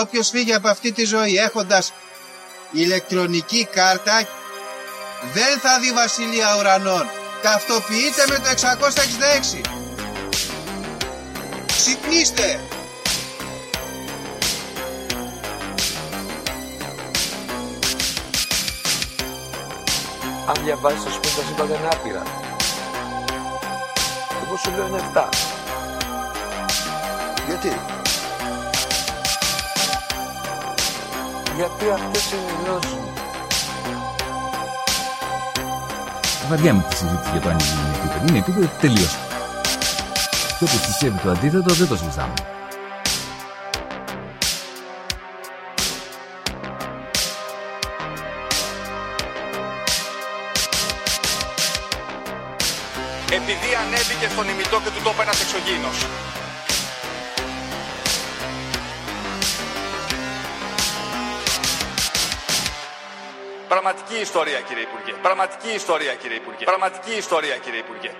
Όποιος φύγει από αυτή τη ζωή έχοντας ηλεκτρονική κάρτα δεν θα δει βασιλεία ουρανών. Ταυτοποιείτε με το 666. Ξυπνήστε! Αν διαβάζεις το σπίτι τα σύμπαντα είναι άπειρα. Εγώ σου λέω είναι 7. Γιατί; Γιατί αυτές είναι οι γνώσεις μου. Βαριά με τη συζήτηση για το αν είναι επίπεδο. Είναι επίπεδο τελείωσε. Και όποιος πιστεύει το αντίθετο δεν το συζητάμε. επειδή ανέβηκε στον ημιτό και του τόπου ένας εξωγήινος. Πραγματική ιστορία κύριε Υπουργέ. Πραγματική ιστορία κύριε Υπουργέ. Πραγματική ιστορία κύριε Υπουργέ.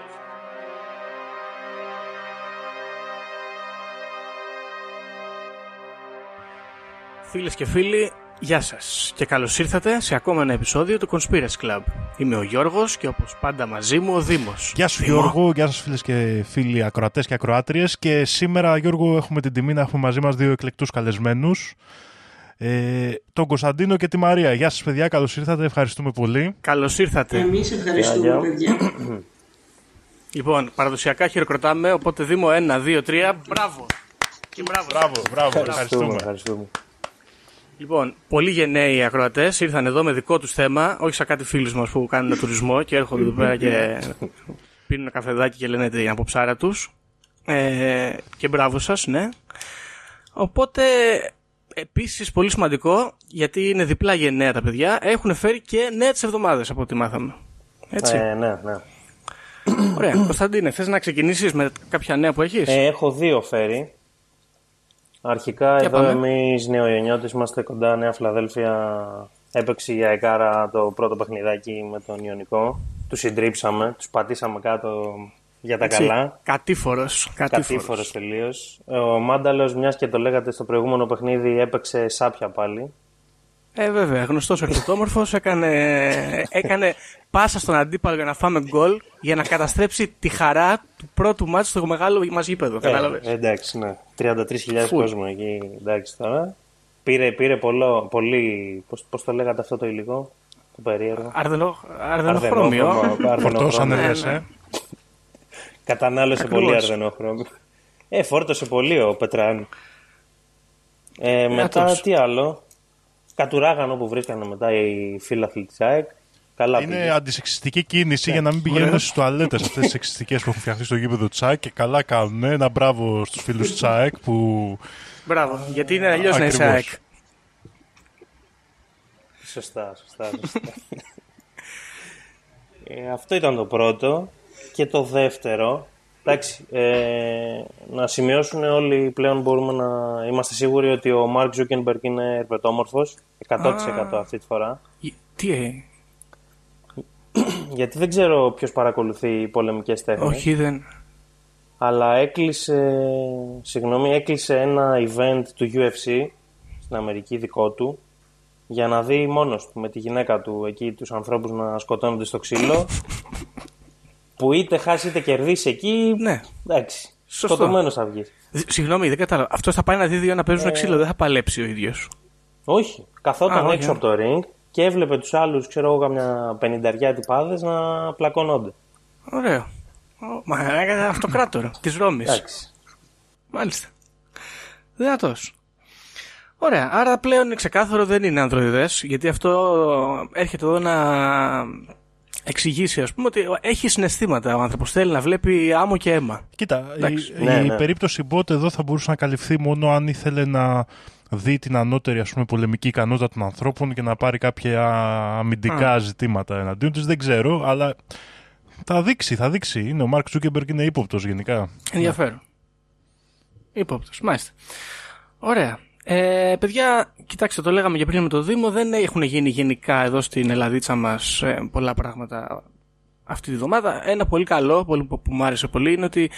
Φίλες και φίλοι, γεια σας και καλώς ήρθατε σε ακόμα ένα επεισόδιο του Conspiracy Club. Είμαι ο Γιώργος και όπως πάντα μαζί μου ο Δήμος. Γεια σου Γιώργο, γεια σας φίλες και φίλοι ακροατές και ακροάτριες και σήμερα Γιώργο έχουμε την τιμή να έχουμε μαζί μας δύο εκλεκτούς καλεσμένους ε, τον Κωνσταντίνο και τη Μαρία. Γεια σας παιδιά, καλώς ήρθατε, ευχαριστούμε πολύ. Καλώς ήρθατε. Εμείς ευχαριστούμε, παιδιά. Λοιπόν, παραδοσιακά χειροκροτάμε, οπότε Δήμο 1, 2, 3. Μπράβο. Και μπράβο. Μπράβο, μπράβο, Ευχαριστούμε. ευχαριστούμε. ευχαριστούμε. Λοιπόν, πολύ γενναίοι ακροατές ήρθαν εδώ με δικό τους θέμα, όχι σαν κάτι φίλου μα που κάνουν τουρισμό και έρχονται εδώ πέρα και πίνουν ένα καφεδάκι και λένε την αποψάρα τους. Ε, και μπράβο σας, ναι. Οπότε, επίσης πολύ σημαντικό, γιατί είναι διπλά γενναία τα παιδιά, έχουν φέρει και νέα της εβδομάδας από ό,τι μάθαμε. Έτσι. Ε, ναι, ναι. Ωραία. Κωνσταντίνε, θες να ξεκινήσεις με κάποια νέα που έχεις; Ε, έχω δύο φέρει. Αρχικά Για εδώ πάμε. εμείς νεοϊονιώτες είμαστε κοντά Νέα Φιλαδέλφια. Έπαιξε η Αεκάρα το πρώτο παιχνιδάκι με τον Ιωνικό. Τους συντρίψαμε, τους πατήσαμε κάτω για τα καλά. Κατήφορος. Κατήφορος τελείως. Ο Μάνταλος, μιας και το λέγατε στο προηγούμενο παιχνίδι, έπαιξε σάπια πάλι. Ε, βέβαια, γνωστός ο εκπτώμορφο έκανε, έκανε πάσα στον αντίπαλο για να φάμε γκολ για να καταστρέψει τη χαρά του πρώτου μάτσου στο μεγάλο μας γήπεδο. Κατάλαβες. Ε, εντάξει, ναι. 33.000 Φουλ. κόσμο εκεί, εντάξει τώρα. Πήρε, πήρε πολλό, πολύ, πώς, πώς το λέγατε αυτό το υλικό, το περίεργο. Αρδενο, αρδενοχρώμιο. Αρδενόχρωμο, Φορτώσανε αρδενόχρωμο. λες, ε. Κατανάλωσε Ακριβώς. πολύ αρδενόχρωμο. Ε, φόρτωσε πολύ ο Πετράν. Ε, μετά Άτος. τι άλλο; Κατουράγανο που βρίσκανε μετά οι φίλαθλοι της ΑΕΚ. Καλά Είναι πήγε. αντισεξιστική κίνηση για να μην πηγαίνουν στις τουαλέτες αυτές τις σεξιστικέ που έχουν φτιαχτεί στο γήπεδο Τσάκ και καλά κάνουν. Ένα μπράβο στους φίλους Τσάκ που. Μπράβο, γιατί είναι αλλιώς να είσαι Ακριβώς. ΑΕΚ. Σωστά, σωστά. σωστά. ε, αυτό ήταν το πρώτο. Και το δεύτερο. Εντάξει, ε, να σημειώσουν όλοι πλέον μπορούμε να είμαστε σίγουροι ότι ο Μάρκ Ζούκερμπεργκ είναι ερπετόμορφος 100% αυτή τη φορά. Ε, Τι, ε, Γιατί δεν ξέρω ποιος παρακολουθεί πολεμικές τέχνες. όχι δεν. Αλλά έκλεισε, συγγνώμη, έκλεισε ένα event του UFC στην Αμερική δικό του για να δει μόνος του με τη γυναίκα του εκεί τους ανθρώπους να σκοτώνονται στο ξύλο που είτε χάσει είτε κερδίσει εκεί, Ναι. εντάξει, Σωστό. σκοτωμένος θα βγεις. Δ- Συγγνώμη, δεν κατάλαβα. Αυτό θα πάει να δει δύο να παίζουν ξύλο, δεν θα παλέψει ο ίδιος. Όχι, καθόταν Α, όχι, έξω ε. από το ring και έβλεπε τους άλλους, ξέρω εγώ, καμιά πενηνταριά τυπάδες να πλακώνονται. Ωραίο. Ω, Μα έκανε αυτοκράτορα της Ρώμης. Εντάξει. Μάλιστα. Δυνατός. Ωραία. Άρα πλέον είναι ξεκάθαρο δεν είναι ανδροειδές, γιατί αυτό έρχεται εδώ να εξηγήσει, ας πούμε, ότι έχει συναισθήματα ο άνθρωπος. Θέλει να βλέπει άμμο και αίμα. Κοίτα, Εντάξει. η, Ναι, η ναι. περίπτωση Μπότ εδώ θα μπορούσε να καλυφθεί μόνο αν ήθελε να δει την ανώτερη ας πούμε, πολεμική ικανότητα των ανθρώπων και να πάρει κάποια αμυντικά ζητήματα εναντίον της. Δεν ξέρω, αλλά θα δείξει, θα δείξει. Είναι, ο Μάρκ Ζούκερμπεργκ είναι ύποπτος γενικά. Ενδιαφέρον. Ύποπτος, μάλιστα. Ωραία. Ε, παιδιά, κοιτάξτε, το λέγαμε και πριν με το Δήμο, δεν έχουν γίνει γενικά εδώ στην Ελλαδίτσα μας ε, πολλά πράγματα αυτή τη βδομάδα. Ένα πολύ καλό, πολύ, που μου άρεσε πολύ, είναι ότι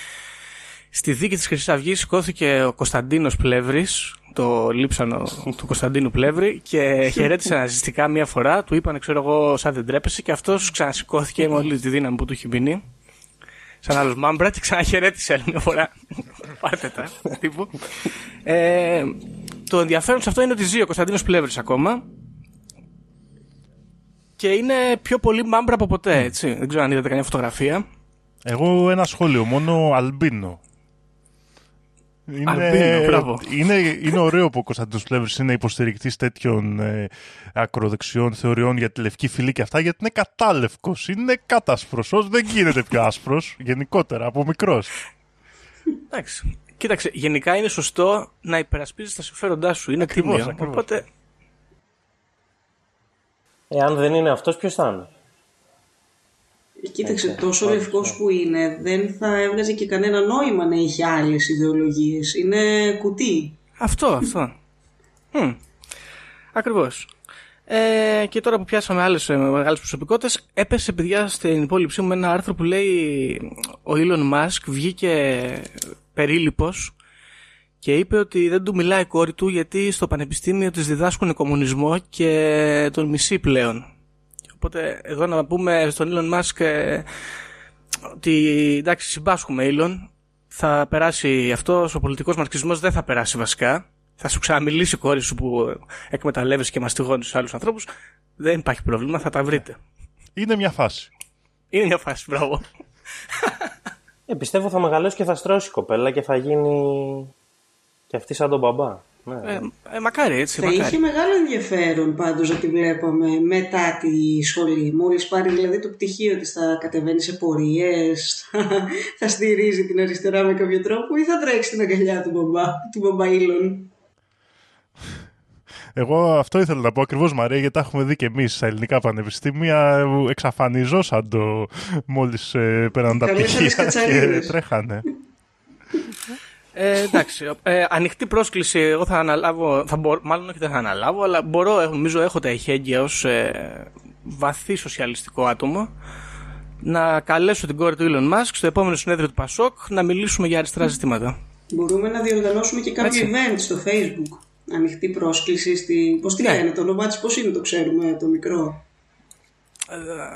Στη δίκη της Χρυσής Αυγής σηκώθηκε ο Κωνσταντίνος Πλεύρης, το λείψανο του Κωνσταντίνου Πλεύρη και χαιρέτησε ναζιστικά μία φορά. Του είπαν, ξέρω εγώ, σαν δεν τρέπεσε και αυτός ξανασηκώθηκε με όλη τη δύναμη που του είχε μείνει. Σαν άλλος μάμπρα και ξαναχαιρέτησε άλλη μια φορά. Πάρτε τα, τύπου. Ε, το ενδιαφέρον σε αυτό είναι ότι ζει ο Κωνσταντίνος Πλεύρης ακόμα και είναι πιο πολύ μάμπρα από ποτέ, έτσι. Δεν ξέρω αν είδατε καμιά φωτογραφία. Εγώ ένα σχόλιο, μόνο αλμπίνο. Είναι, Αλμπίνο, μπράβο. είναι, είναι ωραίο που ο Κωνσταντίνος Πλεύρης είναι υποστηρικτής τέτοιων ε, ακροδεξιών θεωριών για τη λευκή φυλή και αυτά, γιατί είναι κατάλευκος, είναι κάτασπρος, ως δεν γίνεται πιο άσπρος, γενικότερα, από μικρός. Εντάξει. Κοίταξε, γενικά είναι σωστό να υπερασπίζεις τα συμφέροντά σου. Είναι Ακριβώς, τίμιο. ακριβώς. Οπότε, Εάν δεν είναι αυτός, ποιος θα είναι; Κοίταξε, Έτσι, τόσο όχι, λευκός ναι. που είναι, δεν θα έβγαζε και κανένα νόημα να είχε άλλες ιδεολογίες. Είναι κουτί. αυτό, αυτό. Μμ. Ακριβώς. Ε, και τώρα που πιάσαμε άλλες ε, μεγάλες προσωπικότητες, έπεσε παιδιά στην υπόλοιψή μου με ένα άρθρο που λέει ο Elon Musk βγήκε περίληπος και είπε ότι δεν του μιλάει η κόρη του γιατί στο πανεπιστήμιο της διδάσκουν κομμουνισμό και τον μισεί πλέον. Οπότε εδώ να πούμε στον Elon Musk ε, ότι εντάξει συμπάσχουμε Elon, θα περάσει αυτό, ο πολιτικός μαρξισμός δεν θα περάσει βασικά. Θα σου ξαναμιλήσει η κόρη σου που εκμεταλλεύεσαι και μαστιγώνεις τους άλλους ανθρώπους. Δεν υπάρχει πρόβλημα, θα τα βρείτε. Είναι μια φάση. Είναι μια φάση, μπράβο. Ε, πιστεύω θα μεγαλώσει και θα στρώσει η κοπέλα και θα γίνει και αυτή σαν τον μπαμπά. Ναι. Ε, ε, μακάρι έτσι, Θα μακάρι. είχε μεγάλο ενδιαφέρον πάντως να τη βλέπαμε μετά τη σχολή. Μόλις πάρει δηλαδή το πτυχίο της θα κατεβαίνει σε πορείες, θα, θα στηρίζει την αριστερά με κάποιο τρόπο ή θα τρέξει την αγκαλιά του μπαμπά, του μπαμπά Ήλον. Εγώ αυτό ήθελα να πω ακριβώς Μαρία, γιατί τα έχουμε δει και εμείς στα ελληνικά πανεπιστήμια. Εξαφανιζόσαν το μόλις ε, πέραν τα Καλέσανε πτυχία και σκατσαρίδες. τρέχανε. Ε, εντάξει, ε, ανοιχτή πρόσκληση εγώ θα αναλάβω, θα μπορώ, μάλλον όχι δεν θα αναλάβω, αλλά μπορώ, έχω- νομίζω έχω τα ηχέγγυα ως ε, βαθύ σοσιαλιστικό άτομο να καλέσω την κόρη του Elon Musk στο επόμενο συνέδριο του Πασόκ να μιλήσουμε για αριστερά ζητήματα. Μπορούμε να διοργανώσουμε και κάποιο Έτσι. event στο facebook. Ανοιχτή πρόσκληση στη... Πώς τη Ναι. λένε, το όνομά της πώς είναι το ξέρουμε το μικρό;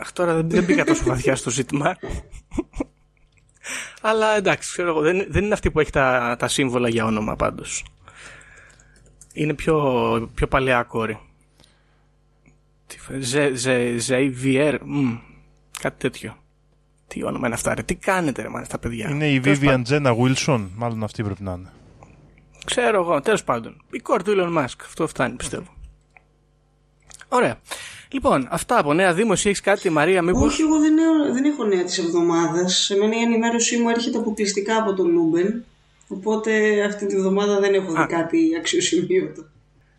Αχ, τώρα δεν, δεν μπήκα τόσο βαθιά στο ζήτημα. Αλλά εντάξει, ξέρω εγώ, δεν, δεν είναι αυτή που έχει τα, τα σύμβολα για όνομα πάντως. Είναι πιο, πιο παλαιά κόρη. Τι φε- Ζε- Ζε- Ζέιβιερ, μμ, κάτι τέτοιο. Τι όνομα είναι αυτά, ρε. Τι κάνετε, ρε, μάνα, τα παιδιά. Είναι η Τέλος Vivian πάντων. Jenna Wilson, μάλλον αυτή πρέπει να είναι. Ξέρω εγώ, τέλος πάντων. Η κόρη του Elon Musk. Αυτό φτάνει, πιστεύω. Ωραία. Λοιπόν, αυτά από νέα Δήμο. Εσύ έχεις κάτι, Μαρία, μήπως; Όχι, εγώ δεν έχω, δεν έχω νέα της εβδομάδας. Σε μένα η ενημέρωσή μου έρχεται αποκλειστικά από τον Λούμπεν. Οπότε αυτή τη βδομάδα δεν έχω Α. δει κάτι αξιοσημείωτο.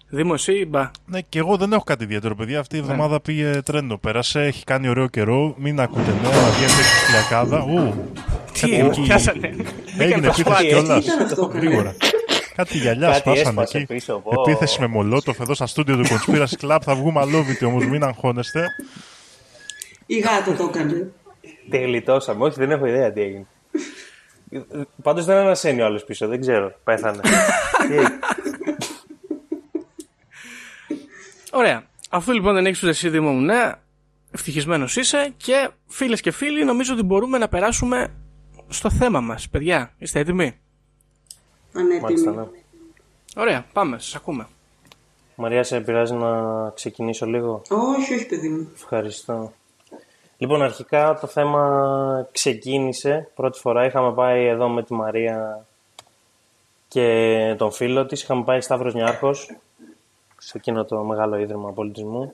Δήμο, εσύ, μπα. Ναι, και εγώ δεν έχω κάτι ιδιαίτερο, παιδιά. Αυτή η εβδομάδα πήγε τρένο. Πέρασε, έχει κάνει ωραίο καιρό. Μην ακούτε νέα, να βγαίνετε στη φυλακάδα. Ου, Τι Κάτι έγινε, εκεί. πιάσανε. έγινε Μπήκαν επίθεση Πασχάλη, κιόλας. Τι ήταν αυτό, καλέ; Γρήγορα. Κάτι γυαλιά Κάτι σπάσανε έσπασε εκεί. πίσω, πω. Επίθεση με μολότοφ εδώ στα στούντιο του Conspiracy Club. Θα βγούμε αλόβητοι όμως, μην αγχώνεστε. Η γάτα το έκανε. Τι γλιτώσαμε, όχι δεν έχω ιδέα τι έγινε. Πάντως δεν ανασένει ο άλλος πίσω, δεν ξέρω. Πέθανε. Τι έγινε; Ωραία. Αφού λοιπόν δεν έχεις ούτε εσύ Δήμο μου νέα, ευτυχισμένος είσαι και φίλες και φίλοι, νομίζω ότι μπορούμε να περάσουμε στο θέμα μας. Παιδιά, είστε έτοιμοι; Μάλιστα, Ανέτοιμη. ναι. Ωραία, πάμε, σας ακούμε. Μαρία, σε πειράζει να ξεκινήσω λίγο; Όχι, όχι, παιδί μου. Ευχαριστώ. Λοιπόν, αρχικά το θέμα ξεκίνησε. Πρώτη φορά είχαμε πάει εδώ με τη Μαρία και τον φίλο της. Είχαμε πάει Σταύρος Νιάρχος, σε εκείνο το μεγάλο ίδρυμα πολιτισμού.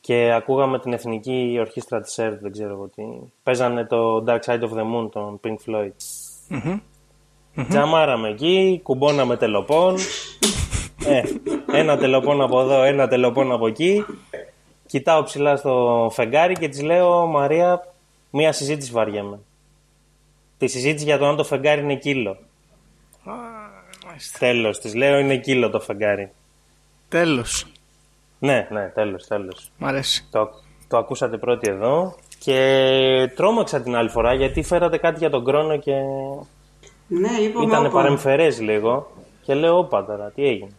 Και ακούγαμε την εθνική ορχήστρα της ΕΡΤ, δεν ξέρω εγώ τι. Παίζανε το Dark Side of the Moon, τον Pink Floyd. Τζαμάραμε εκεί, κουμπώναμε τελοπών. Ε, ένα τελοπών από εδώ, ένα τελοπών από εκεί. Κοιτάω ψηλά στο φεγγάρι και της λέω Μαρία, μία συζήτηση βαριέμαι. Τη συζήτηση για το αν το φεγγάρι είναι κύλο. Τέλος, της λέω είναι κύλο το φεγγάρι. Τέλος. Ναι, ναι, τέλος, τέλος. Μ' αρέσει. Το, το ακούσατε πρώτοι εδώ και τρόμαξα την άλλη φορά γιατί φέρατε κάτι για τον χρόνο και Ναι, είπαμε Ήταν όπα. παρεμφερές λίγο και λέω όπα τώρα, τι έγινε.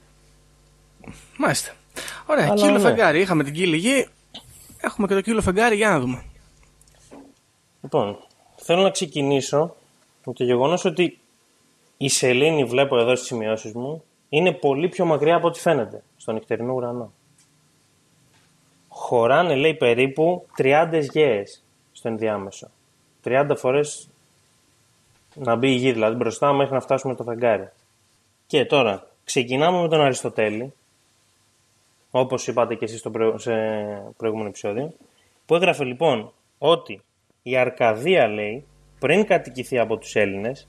Μάλιστα. Ωραία, Αλλά κύλο ναι. φεγγάρι. Είχαμε την κύλη γη. Έχουμε και το κύλο φεγγάρι, για να δούμε. Λοιπόν, θέλω να ξεκινήσω με το γεγονός ότι η σελήνη, βλέπω εδώ στις σημειώσεις μου, είναι πολύ πιο μακριά από ό,τι φαίνεται στον νυχτερινό ουρανό. Χωράνε, λέει, περίπου 30 γέες στο ενδιάμεσο. 30 φορές να μπει η γη, δηλαδή μπροστά μέχρι να φτάσουμε στο φεγγάρι. Και τώρα, ξεκινάμε με τον Αριστοτέλη, όπως είπατε και εσείς στο προηγου- σε προηγούμενο επεισόδιο, που έγραφε λοιπόν ότι η Αρκαδία, λέει, πριν κατοικηθεί από τους Έλληνες,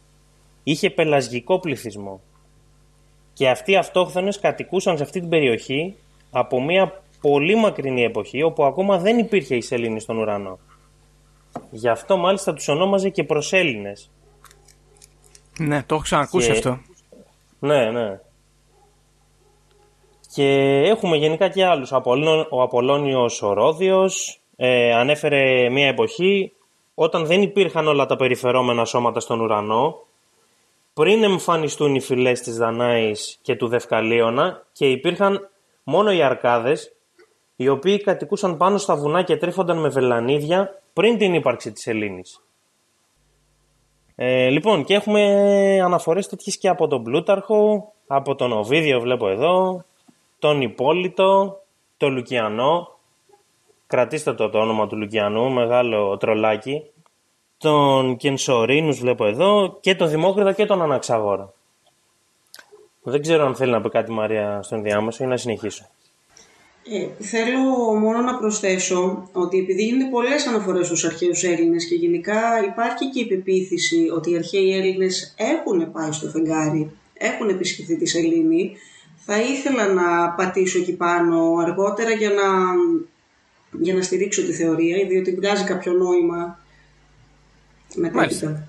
είχε πελασγικό πληθυσμό. Και αυτοί οι αυτόχθονες κατοικούσαν σε αυτή την περιοχή από μια πολύ μακρινή εποχή, όπου ακόμα δεν υπήρχε η σελήνη στον ουρανό. Γι' αυτό μάλιστα τους ονόμαζε και προσέλληνες. Ναι, το έχω ξανακούσει Και- αυτό. Ναι, ναι. Και έχουμε γενικά και άλλους. Απολλών- Ο Απολλώνιος ο Ρόδιος ε, ανέφερε μια εποχή όταν δεν υπήρχαν όλα τα περιφερόμενα σώματα στον ουρανό, πριν εμφανιστούν οι φυλές της Δανάης και του Δευκαλίωνα και υπήρχαν μόνο οι Αρκάδες, οι οποίοι κατοικούσαν πάνω στα βουνά και τρέφονταν με βελανίδια πριν την ύπαρξη της Ελλήνης. Ε, λοιπόν, και έχουμε αναφορές τέτοιες και από τον Πλούταρχο, από τον Οβίδιο βλέπω εδώ, τον Υπόλυτο, τον Λουκιανό, κρατήστε το το όνομα του Λουκιανού, μεγάλο τρολάκι, τον Κενσορίνους βλέπω εδώ και τον Δημόκριτα και τον Αναξαγόρα. Δεν ξέρω αν θέλει να πει κάτι η Μαρία στον διάμεσο ή να συνεχίσω. Ε, θέλω μόνο να προσθέσω ότι επειδή γίνονται πολλές αναφορές στους αρχαίους Έλληνες και γενικά υπάρχει και η πεποίθηση ότι οι αρχαίοι Έλληνες έχουν πάει στο φεγγάρι, έχουν επισκεφθεί τη Σελήνη, θα ήθελα να πατήσω εκεί πάνω αργότερα για να, για να στηρίξω τη θεωρία, διότι βγάζει κάποιο νόημα μετέπειτα.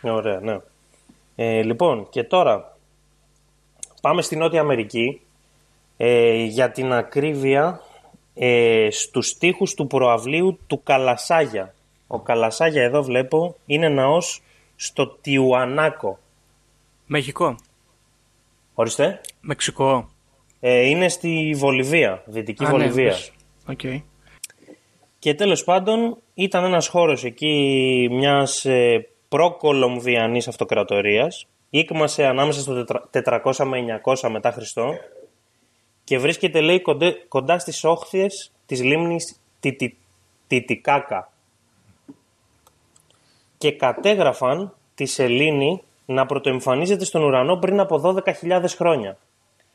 Ναι, Ωραία, ναι. Ε, λοιπόν, και τώρα πάμε στη Νότια Αμερική. Ε, για την ακρίβεια, ε, στους τοίχους του προαυλίου του Καλασάγια. Ο Καλασάγια εδώ βλέπω είναι ναός στο Τιουανάκο. Μεχικό. Ορίστε. Μεξικό. Ε, είναι στη Βολιβία, Δυτική Α, ναι, Βολιβία. πες. Οκ. Και τέλος πάντων ήταν ένας χώρος εκεί μιας ε, προ-κολομβιανής αυτοκρατορίας. Ήκμασε ανάμεσα στο τετρα- 400 με 900 μετά Χριστό και βρίσκεται λέει κοντά, κοντά στις όχθιες της λίμνης Τιτι- Τιτικάκα. Και κατέγραφαν τη σελήνη να πρωτοεμφανίζεται στον ουρανό πριν από 12.000 χρόνια.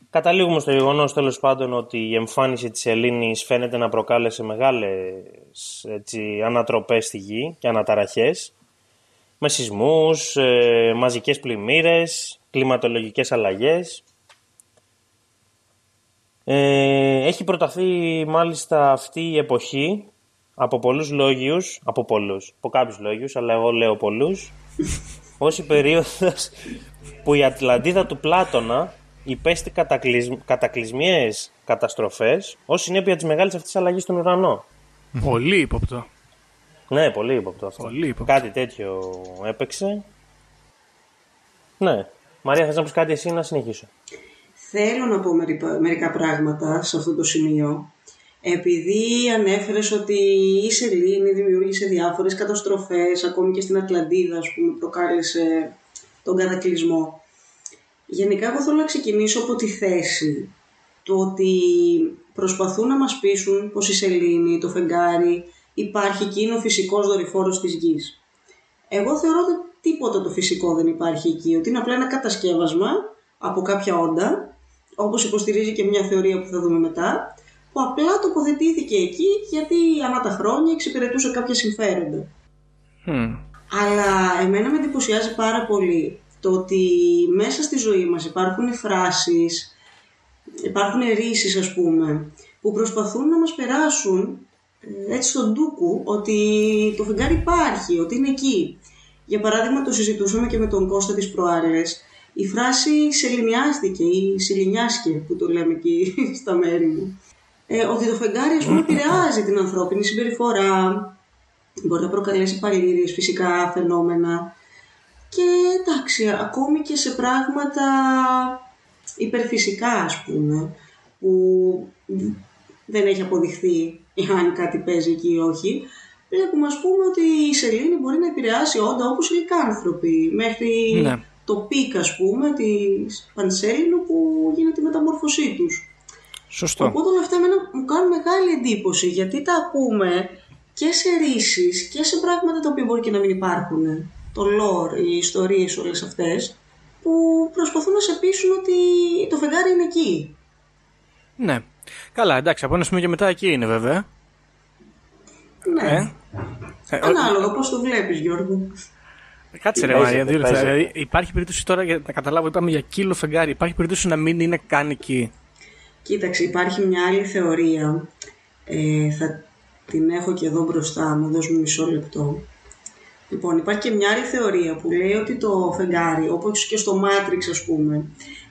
Καταλήγουμε στο γεγονός τέλος πάντων ότι η εμφάνιση της Ελλήνης φαίνεται να προκάλεσε μεγάλες έτσι, ανατροπές στη γη και αναταραχές με σεισμούς, ε, μαζικές πλημμύρες, κλιματολογικές αλλαγές. Ε, έχει προταθεί μάλιστα αυτή η εποχή από πολλούς λόγιους, από πολλούς, από κάποιους λόγιους, αλλά εγώ λέω πολλούς, ως η περίοδος που η Ατλαντίδα του Πλάτωνα υπέστη κατακλυσμ, κατακλυσμιαίες καταστροφές ως συνέπεια της μεγάλης αυτής αλλαγής στον ουρανό. Πολύ ύποπτο. Ναι, πολύ ύποπτο αυτό. Πολύ ύποπτο. Κάτι τέτοιο έπαιξε. Ναι. Μαρία, θες να πεις κάτι εσύ ή να συνεχίσω; Θέλω να πω μερικά- μερικά πράγματα σε αυτό το σημείο. Επειδή ανέφερες ότι η Σελήνη δημιούργησε διάφορες καταστροφές, ακόμη και στην Ατλαντίδα, ας πούμε, προκάλεσε τον κατακλυσμό. Γενικά, εγώ θέλω να ξεκινήσω από τη θέση το ότι προσπαθούν να μας πείσουν πως η Σελήνη, το φεγγάρι, υπάρχει εκεί, είναι ο φυσικός δορυφόρος της γης. Εγώ θεωρώ ότι τίποτα το φυσικό δεν υπάρχει εκεί, ότι είναι απλά ένα κατασκεύασμα από κάποια όντα, όπως υποστηρίζει και μια θεωρία που θα δούμε μετά, που απλά τοποθετήθηκε εκεί γιατί ανά τα χρόνια εξυπηρετούσε κάποια συμφέροντα. Μμ. Αλλά εμένα με εντυπωσιάζει πάρα πολύ το ότι μέσα στη ζωή μας υπάρχουν φράσεις, υπάρχουν ρίσεις ας πούμε, που προσπαθούν να μας περάσουν ε, έτσι στον ντούκου ότι το φεγγάρι υπάρχει, ότι είναι εκεί. Για παράδειγμα το συζητούσαμε και με τον Κώστα τις προάλλες, η φράση «σεληνιάστηκε» ή «σιλινιάσκε» που το λέμε εκεί στα μέρη μου. Ε, ότι το φεγγάρι ας πούμε επηρεάζει την ανθρώπινη συμπεριφορά, μπορεί να προκαλέσει παλήριες, φυσικά φαινόμενα. και εντάξει, ακόμη και σε πράγματα υπερφυσικά ας πούμε, που δεν έχει αποδειχθεί αν κάτι παίζει εκεί ή όχι, βλέπουμε ας πούμε ότι η σελήνη μπορεί να επηρεάσει όντα όπως οι λυκάνθρωποι μέχρι Ναι. Το peak ας πούμε της πανσέλινου που γίνεται η μεταμόρφωσή τους. Σωστό. Οπότε όλα αυτά εμένα μου κάνουν μεγάλη εντύπωση γιατί τα ακούμε και σε ρίσεις και σε πράγματα τα οποία μπορεί και να μην υπάρχουν. Το lore, οι ιστορίες όλες αυτές που προσπαθούν να σε πείσουν ότι το φεγγάρι είναι εκεί. Ναι. Καλά, εντάξει, από ένα σημείο και μετά εκεί είναι βέβαια. Ναι. Ε. Ε, ο- Ανάλογα πώς το βλέπεις Γιώργο. Κάτσε ρε Παίζει, Μαρία, δύο λεπτά. παίζει. Δηλαδή, υπάρχει περίπτωση τώρα, για να καταλάβω, είπαμε για κύλο φεγγάρι, υπάρχει περίπτωση να μην είναι καν εκεί; Κοίταξε, υπάρχει μια άλλη θεωρία. Ε, θα την έχω και εδώ μπροστά μου, δώσ' μου μισό λεπτό. Λοιπόν, υπάρχει και μια άλλη θεωρία που λέει ότι το φεγγάρι, όπως και στο Matrix ας πούμε,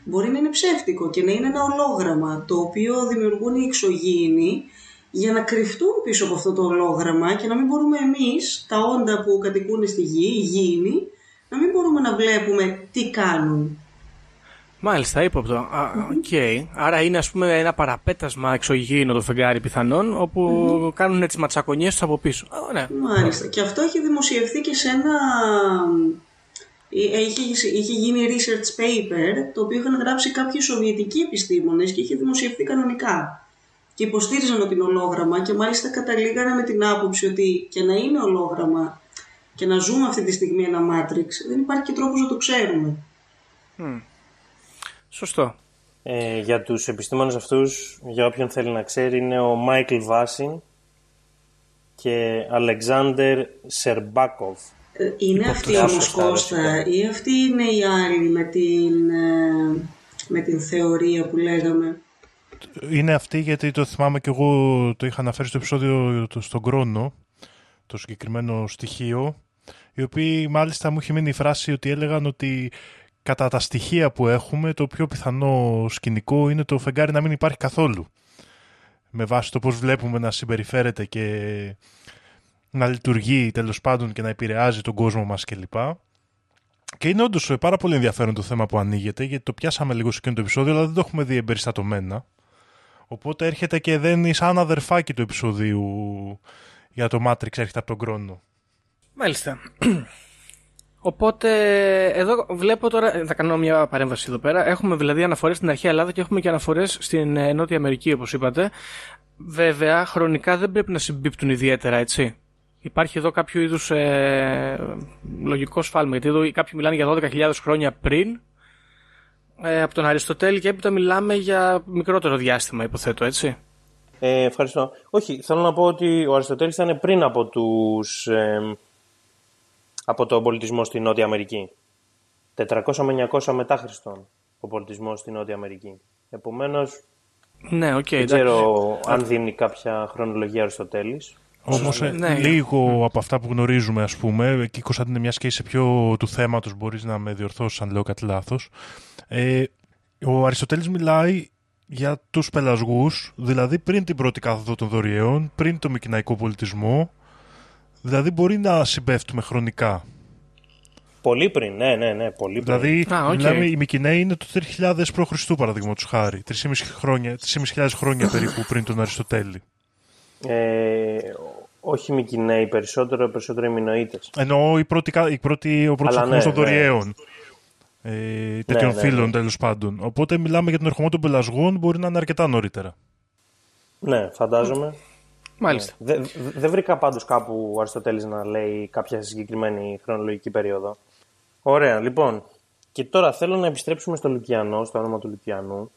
μπορεί να είναι ψεύτικο και να είναι ένα ολόγραμμα, το οποίο δημιουργούν οι εξωγήινοι για να κρυφτούν πίσω από αυτό το ολόγραμμα και να μην μπορούμε εμείς, τα όντα που κατοικούν στη γη, οι γήινοι, να μην μπορούμε να βλέπουμε τι κάνουν. Μάλιστα, ύποπτο. Α, Οκ. Άρα είναι ας πούμε ένα παραπέτασμα εξωγήινο το φεγγάρι πιθανόν, όπου κάνουν τις ματσακωνιές τους από πίσω. Α, ναι. Μάλιστα. Και αυτό έχει δημοσιευθεί και σε ένα... ε, Είχε, είχε γίνει research paper, το οποίο είχαν γράψει κάποιοι σοβιετικοί επιστήμονες και είχε δημοσιευθεί κανονικά. Και υποστήριζαν ότι είναι ολόγραμμα και μάλιστα καταλήγανε με την άποψη ότι και να είναι ολόγραμμα και να ζούμε αυτή τη στιγμή ένα Matrix, δεν υπάρχει και τρόπος να το ξέρουμε. Σωστό. Ε, για τους επιστήμονες αυτούς, για όποιον θέλει να ξέρει, είναι ο Μάικλ Βάσιν και Αλεξάνδερ Σερμπάκοφ. Ε, Είναι αυτή Υποπτώσιο όμως στα Κώστα ρωσικά. ή αυτή είναι η άλλη με την, ε, με την θεωρία που λέγαμε; Είναι αυτή γιατί το θυμάμαι και εγώ το είχα αναφέρει στο επεισόδιο το- στον Κρόνο, το συγκεκριμένο στοιχείο, οι οποίοι μάλιστα μου είχε μείνει η φράση ότι έλεγαν ότι κατά τα στοιχεία που έχουμε το πιο πιθανό σκηνικό είναι το φεγγάρι να μην υπάρχει καθόλου. Με βάση το πώς βλέπουμε να συμπεριφέρεται και να λειτουργεί τέλος πάντων και να επηρεάζει τον κόσμο μας κλπ. Και είναι όντως πάρα πολύ ενδιαφέρον το θέμα που ανοίγεται, γιατί το πιάσαμε λίγο σε εκείνο το επεισόδιο, αλλά δεν το έχουμε δει εμπεριστατωμένα. Οπότε έρχεται και δένει σαν αδερφάκι του επεισοδίου για το Matrix έρχεται από τον χρόνο. Μάλιστα. Οπότε, εδώ βλέπω τώρα, θα κάνω μια παρέμβαση εδώ πέρα. Έχουμε δηλαδή αναφορές στην αρχαία Ελλάδα και έχουμε και αναφορές στην ε, Νότια Αμερική, όπως είπατε. Βέβαια, χρονικά δεν πρέπει να συμπίπτουν ιδιαίτερα, έτσι. Υπάρχει εδώ κάποιο είδους ε, λογικό σφάλμα, γιατί εδώ κάποιοι μιλάνε για 12.000 χρόνια πριν, ε, από τον Αριστοτέλη και έπειτα μιλάμε για μικρότερο διάστημα, υποθέτω, έτσι. Ε, ευχαριστώ. Όχι, θέλω να πω ότι ο Αριστοτέλης ήταν πριν από, τους, ε, από τον πολιτισμό στη Νότια Αμερική. 400 με 900 μετά Χριστόν ο πολιτισμός στη Νότια Αμερική. Επομένως, Ναι, οκ, δεν εντάξει. ξέρω αν δίνει κάποια χρονολογία ο Αριστοτέλης. Όμως ε, Ναι. λίγο από αυτά που γνωρίζουμε ας πούμε, και Κωνσταντίνε μιας και είσαι πιο του θέματος μπορείς να με διορθώσεις αν λέω κάτι λάθος. Ε, ο Αριστοτέλης μιλάει για τους πελασγούς, δηλαδή πριν την πρώτη κάθοδο των δωριαίων, πριν το μυκηναϊκό πολιτισμό, δηλαδή μπορεί να συμπέφτουνε χρονικά. Πολύ πριν, ναι, ναι, ναι, πολύ πριν. Δηλαδή, Α, οκ. μιλάμε, οι Μυκηναίοι είναι το 3000 π.Χ. παραδείγματος χάρη. 3.500 χρόνια, 3.500 χρόνια περίπου πριν τον Αριστοτέλη. Ε, όχι Μυκηναίοι περισσότερο, περισσότερο οι Μινωίτες. Εννοώ η πρώτη, κα- η πρώτη, ο πρώτος Αλλά αριθμό ναι, των ναι. δωριαίων. Ε, τέτοιων ναι, φίλων ναι. τέλος πάντων. Οπότε μιλάμε για τον ερχομό των πελασγών, μπορεί να είναι αρκετά νωρίτερα. Ναι, φαντάζομαι. Μάλιστα. Δεν δε βρήκα πάντως κάπου ο Αριστοτέλης να λέει κάποια συγκεκριμένη χρονολογική περίοδο. Ωραία, λοιπόν. Και τώρα θέλω να επιστρέψουμε στο Λουκιανό, στο όνομα του Λουκιανού,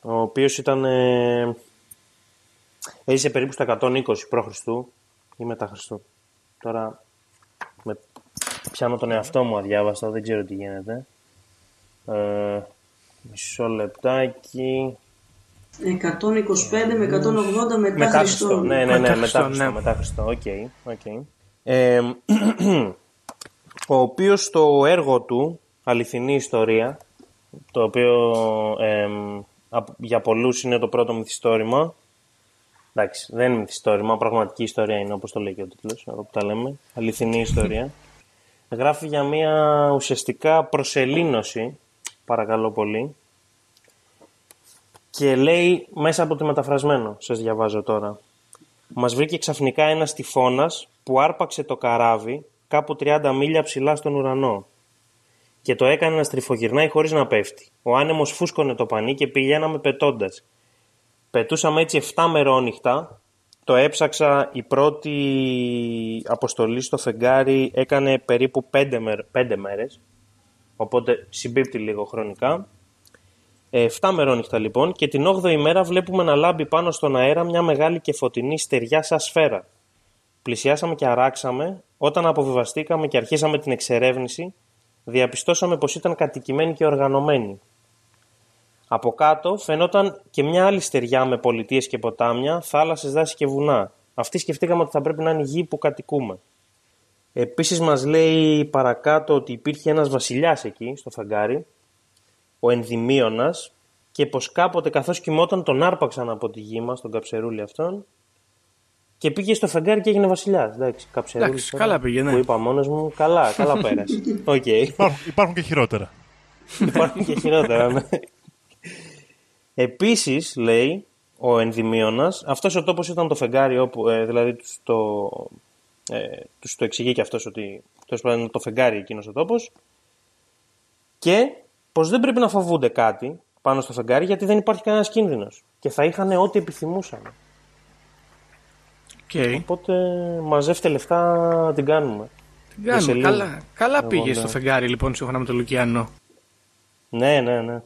ο οποίος ήταν... Ε, έζησε περίπου στα 120 π.Χ. ή μετά Χριστού. Τώρα με, πιάνω τον εαυτό μου αδιάβαστο, δεν ξέρω τι γίνεται. Ε, μισό λεπτάκι. 125 με 180 μετά, Μετά Χριστό. Χριστό. Ναι, ναι, ναι, Μετά μετά Χριστό, Χριστό. ναι. Μετά Χριστό. Οκ, οκ. Ε, ο οποίος στο έργο του, Αληθινή Ιστορία, το οποίο εμ, απ- για πολλούς είναι το πρώτο μυθιστόρημα. Εντάξει, δεν είναι μυθιστόρημα, πραγματική ιστορία είναι όπως το λέει και ο τίτλος, εδώ που τα λέμε. Αληθινή Ιστορία. γράφει για μια ουσιαστικά προσελήνωση, παρακαλώ πολύ, και λέει μέσα από το μεταφρασμένο, σας διαβάζω τώρα. Μας βρήκε ξαφνικά ένας τυφώνας που άρπαξε το καράβι κάπου 30 μίλια ψηλά στον ουρανό και το έκανε να στριφογυρνάει χωρίς να πέφτει. Ο άνεμος φούσκωνε το πανί και πηγαίναμε πετώντας. Πετούσαμε έτσι 7 μερόνυχτα. Το έψαξα, η πρώτη αποστολή στο φεγγάρι έκανε περίπου 5, μερ, 5 μέρες, οπότε συμπίπτει λίγο χρονικά. Ε, 7 μερόνυχτα λοιπόν και την 8η μέρα βλέπουμε να λάμπει πάνω στον αέρα μια μεγάλη και φωτεινή στεριά σαν σφαίρα. Πλησιάσαμε και αράξαμε, όταν αποβιβαστήκαμε και αρχίσαμε την εξερεύνηση, διαπιστώσαμε πως ήταν κατοικημένη και οργανωμένη. Από κάτω φαινόταν και μια άλλη στεριά με πολιτείες και ποτάμια, θάλασσες, δάση και βουνά. Αυτή σκεφτήκαμε ότι θα πρέπει να είναι η γη που κατοικούμε. Επίσης μας λέει παρακάτω ότι υπήρχε ένας βασιλιάς εκεί, στο φεγγάρι, ο Ενδημίωνας, και πως κάποτε καθώς κοιμόταν τον άρπαξαν από τη γη μας, τον καψερούλι αυτόν, και πήγε στο φεγγάρι και έγινε βασιλιάς. Εντάξει, καψερούλι. Εντάξει, τώρα, καλά πήγε, ναι. Που είπα μόνος μου, καλά, καλά πέρασε. Οκ. Υπάρχουν, υπάρχουν και χειρότερα. Υπάρχουν και χειρότερα, ναι. Επίσης, λέει ο Ενδημίωνας, αυτός ο τόπος ήταν το φεγγάρι όπου, ε, δηλαδή τους το, ε, τους το εξηγεί και αυτός ότι τέλος πάντων είναι το φεγγάρι εκείνος ο τόπος και πως δεν πρέπει να φοβούνται κάτι πάνω στο φεγγάρι γιατί δεν υπάρχει κανένας κίνδυνος και θα είχαν ό,τι επιθυμούσαν. Okay. Οπότε μαζεύτε λεφτά, την κάνουμε. Την κάνουμε. Βεσελίνη. Καλά, καλά πήγε Εγώ, ναι. στο φεγγάρι λοιπόν σύμφωνα με τον Λουκιανό. Ναι, ναι, ναι.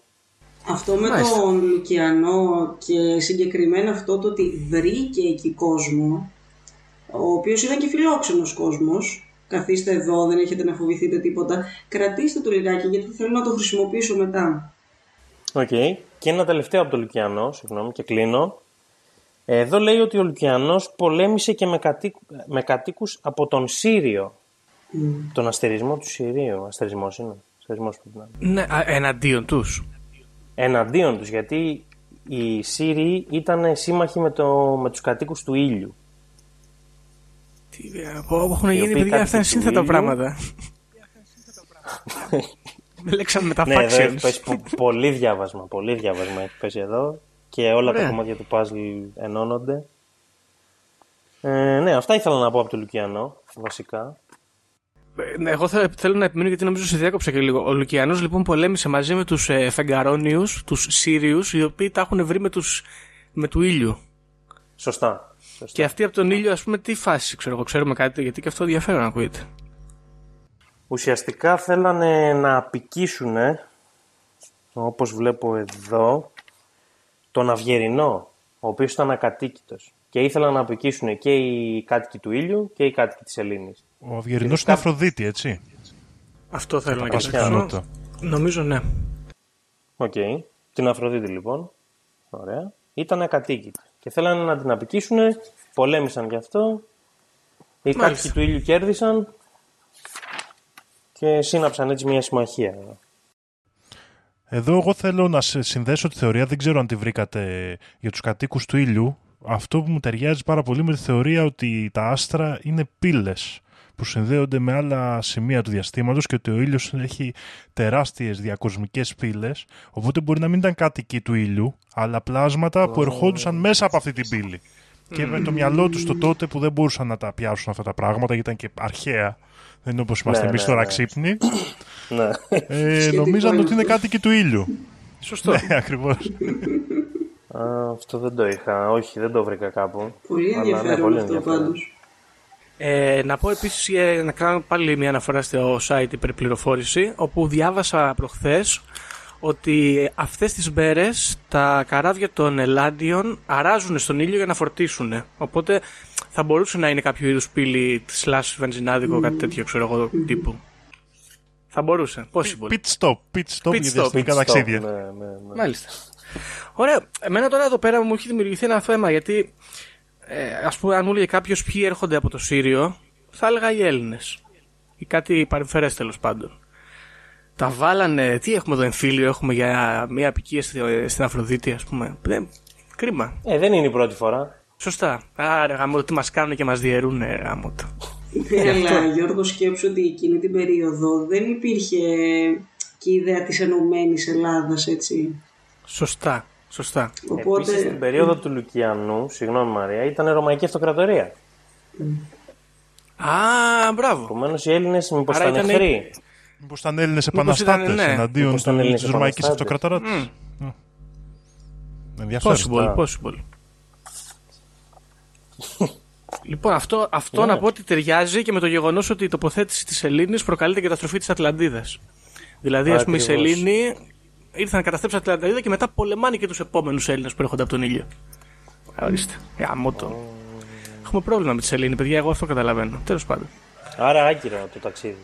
Αυτό με Μάλιστα. τον Λουκιανό και συγκεκριμένα αυτό το ότι βρήκε εκεί κόσμο, ο οποίος ήταν και φιλόξενος κόσμος, καθίστε εδώ, δεν έχετε να φοβηθείτε τίποτα, κρατήστε το λιγάκι γιατί θέλω να το χρησιμοποιήσω μετά. Οκ. Και ένα τελευταίο από τον Λουκιανό, συγγνώμη, και κλείνω. Εδώ λέει ότι ο Λουκιανός πολέμησε και με, κατοίκ, με κατοίκους από τον Σύριο. Τον αστερισμό του Συρίου. Αστερισμός είναι. Αστερισμός πρέπει να είναι. Ναι, α, εναντίον τους. Εναντίον τους, γιατί οι Σύριοι ήταν σύμμαχοι με, το, με τους κατοίκους του ήλιου. Έχουν Οι γίνει οποίοι παιδιά αυτά είναι κάτοικοι του σύνθετα ήλιου. πράγματα. Με λέξαμε με τα ναι, εδώ έχει factions. πέσει πο- πολύ διάβασμα. Πολύ διάβασμα έχει πέσει εδώ. Και όλα Ωραία. τα κομμάτια του puzzle ενώνονται. Ε, ναι, αυτά ήθελα να πω από τον Λουκιανό, βασικά. Ναι, Εγώ θέλω, θέλω να επιμείνω γιατί νομίζω σε διάκοψα και λίγο. Ο Λουκιανός λοιπόν πολέμησε μαζί με τους ε, Φεγγαρόνιους, τους Σύριους, οι οποίοι τα έχουν βρει με, τους, με του ήλιου. Σωστά. Σωστά. Και αυτοί από τον ήλιο, ας πούμε, τι φάση, ξέρω εγώ, ξέρουμε κάτι, γιατί και αυτό ενδιαφέρον ακούγεται. Ουσιαστικά θέλανε να απικήσουν, όπως βλέπω εδώ, τον Αυγερινό, ο οποίος ήταν ακατοίκητος. Και ήθελαν να αποικήσουν και οι κάτοικοι του ήλιου και οι κάτοικοι της Σελήνης. Ο Αυγερινός είναι Αφροδίτη, έτσι. Αυτό θέλω να Πας κοιτάξω. πιθανότητα. Νομίζω ναι. Οκ. Την Αφροδίτη λοιπόν. Ωραία. Ήταν ακατοίκητη. Και θέλανε να την αποικήσουν, πολέμησαν γι' αυτό. Οι Μάλιστα. κάτοικοι του ήλιου κέρδισαν και σύναψαν έτσι μια συμμαχία. Εδώ εγώ θέλω να σε συνδέσω τη θεωρία, δεν ξέρω αν τη βρήκατε για τους κατοίκους του ήλιου. Αυτό που μου ταιριάζει πάρα πολύ με τη θεωρία ότι τα άστρα είναι πύλες που συνδέονται με άλλα σημεία του διαστήματος και ότι ο ήλιος έχει τεράστιες διακοσμικές πύλες, οπότε μπορεί να μην ήταν κάτοικοι του ήλιου, αλλά πλάσματα που ερχόντουσαν μέσα από αυτή την πύλη. Και με το μυαλό τους το τότε που δεν μπορούσαν να τα πιάσουν αυτά τα πράγματα, γιατί ήταν και αρχαία, δεν είναι όπως είμαστε Ναι, εμείς ναι, τώρα ναι. ξύπνοι, Ναι. ε, Σχετικό νομίζαν είναι ότι είναι αυτό. κάτοικοι του ήλιου. Σωστό. Ναι, ακριβώς. Α, αυτό δεν το είχα. Όχι, δεν το βρήκα κάπου. Πολύ Αλλά, ναι, ενδιαφέρον πολύ αυτό ενδιαφέρον. πάντως. Ε, να πω επίσης, ε, να κάνω πάλι μια αναφορά στο site υπερπληροφόρηση, όπου διάβασα προχθές ότι αυτές τις μέρες τα καράβια των Ελλάντιων αράζουν στον ήλιο για να φορτίσουν. Οπότε θα μπορούσε να είναι κάποιο είδους πύλη slash βενζινάδικο, κάτι τέτοιο ξέρω εγώ τύπου. Θα μπορούσε. Possible. Pit stop, pit stop Pit για stop. διαστημικά Stop, ταξίδια. Ναι, ναι, ναι. Μάλιστα. Ωραία. Εμένα τώρα εδώ πέρα μου έχει δημιουργηθεί ένα θέμα γιατί ε, ας πούμε αν μου έλεγε κάποιος ποιοι έρχονται από το Σύριο θα έλεγα οι Έλληνες ή κάτι παρεμφερές τέλος πάντων. Τα βάλανε, τι έχουμε εδώ εμφύλιο, έχουμε για μια απικία στη- στην Αφροδίτη ας πούμε. Δεν, κρίμα. Ε, δεν είναι η πρώτη φορά. Σωστά. Άρα γάμο τι μας κάνουν και μας διαιρούν γάμο το. Ναι, αλλά Γιώργο σκέψου ότι εκείνη την περίοδο δεν υπήρχε και η ιδέα της ενωμένης Ελλάδας, έτσι. Σωστά. Σωστά. Οπότε, Επίσης, στην περίοδο του Λουκιανού, συγγνώμη Μαρία, ήταν Ρωμαϊκή Αυτοκρατορία. Α, μπράβο. Επομένως οι Έλληνες μήπως Άρα ήταν ήταν- εχθροί. Μήπως ήταν Έλληνες ήταν, επαναστάτες ναι. εναντίον Μήπως ήταν του- Έλληνες της Ρωμαϊκής επαναστάτες. Αυτοκρατοράτης. Μμ. Ενδιαφέρον. Possible, possible. λοιπόν, αυτό, αυτό Ναι. να πω ότι ταιριάζει και με το γεγονός ότι η τοποθέτηση της Ελλήνης προκαλεί την καταστροφή της Ατλαντίδας. Δηλαδή, ας πούμε, οι Ακριβώς. Σελήνοι ήρθαν να καταστρέψουν την Ατλαντίδα και μετά πολεμάνε και τους επόμενους Έλληνες που έρχονται από τον ήλιο. Ορίστε. Γαμώ το. Έχουμε πρόβλημα με τη Σελήνη, παιδιά, εγώ αυτό καταλαβαίνω. Τέλος πάντων. Άρα άκυρα το ταξίδι.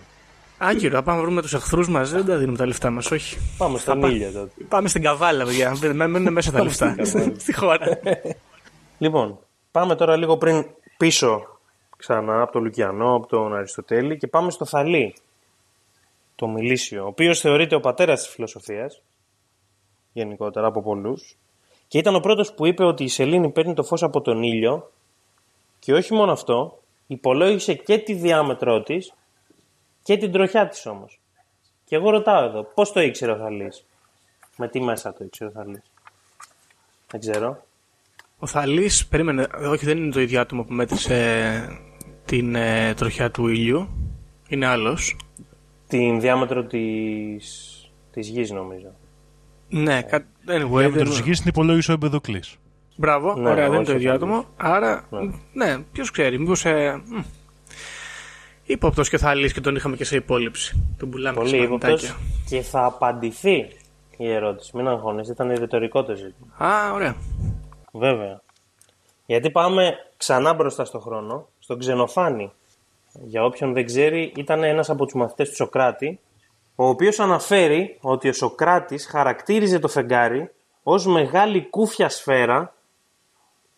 Άγκυρο, να πάμε να βρούμε τους εχθρούς μας, δεν τα δίνουμε τα λεφτά μας, όχι. Πάμε στον πά- ήλιο τότε. Πάμε στην καβάλα, παιδιά. Μένουν μένουν μέσα τα λεφτά. Στη χώρα. Λοιπόν, πάμε τώρα λίγο πριν πίσω ξανά από τον Λουκιανό, από τον Αριστοτέλη και πάμε στο Θαλή, το Μιλήσιο, ο οποίος θεωρείται ο πατέρας της φιλοσοφίας, γενικότερα από πολλούς, και ήταν ο πρώτος που είπε ότι η σελήνη παίρνει το φως από τον ήλιο και όχι μόνο αυτό, υπολόγισε και τη διάμετρό της και την τροχιά της όμως. Και εγώ ρωτάω εδώ, πώς το ήξερε ο Θαλής, με τι μέσα το ήξερε ο Θαλής; Δεν ξέρω. Ο Θαλής, περίμενε, όχι δεν είναι το ίδιο άτομο που μέτρησε την ε, τροχιά του ήλιου. Είναι άλλος. την διάμετρο της, της γης νομίζω. Ναι, κα... anyway, Διάμετρο δεν... της γης την υπολόγισε ο Εμπεδοκλής. Μπράβο, Ναι, ωραία, δεν είναι όχι το ίδιο ο άτομο. Άρα, ναι, ποιος ξέρει, μήπως. Ε, μ. Υπόπτο και ο Θαλή και τον είχαμε και σε υπόλοιψη. Τον πουλάμε και σε Πολύ μαγνητάκια. ύποπτος και θα απαντηθεί η ερώτηση. Μην αγχώνεσαι, ήταν ρητορικό το ζήτημα. Α, ωραία. Βέβαια. Γιατί πάμε ξανά μπροστά στο χρόνο, στον Ξενοφάνη. Για όποιον δεν ξέρει, ήταν ένας από τους μαθητές του Σοκράτη, ο οποίος αναφέρει ότι ο Σοκράτης χαρακτήριζε το φεγγάρι ως μεγάλη κούφια σφαίρα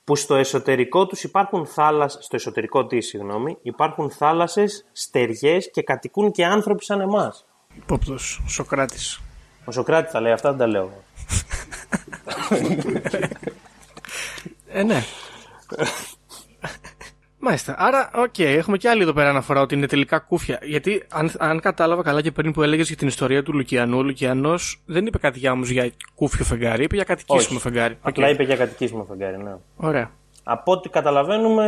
που στο εσωτερικό τους υπάρχουν θάλασσες, στο εσωτερικό της, συγγνώμη, υπάρχουν θάλασσες, στεριές και κατοικούν και άνθρωποι σαν εμάς. Ύποπτο, Σοκράτης. Ο Σοκράτης τα λέει αυτά, δεν τα λέω. εγώ. Ε, ναι. Μάλιστα. Άρα, οκ, έχουμε και άλλη εδώ πέρα αναφορά ότι είναι τελικά κούφια. Γιατί, αν, αν κατάλαβα καλά και πριν που έλεγες για την ιστορία του Λουκιανού, ο Λουκιανός δεν είπε κάτι για όμω για κούφιο φεγγάρι, είπε για κατοικήσιμο Όχι. φεγγάρι. Οκ. Απλά είπε για κατοικήσιμο φεγγάρι, ναι. Ωραία. Από ό,τι καταλαβαίνουμε,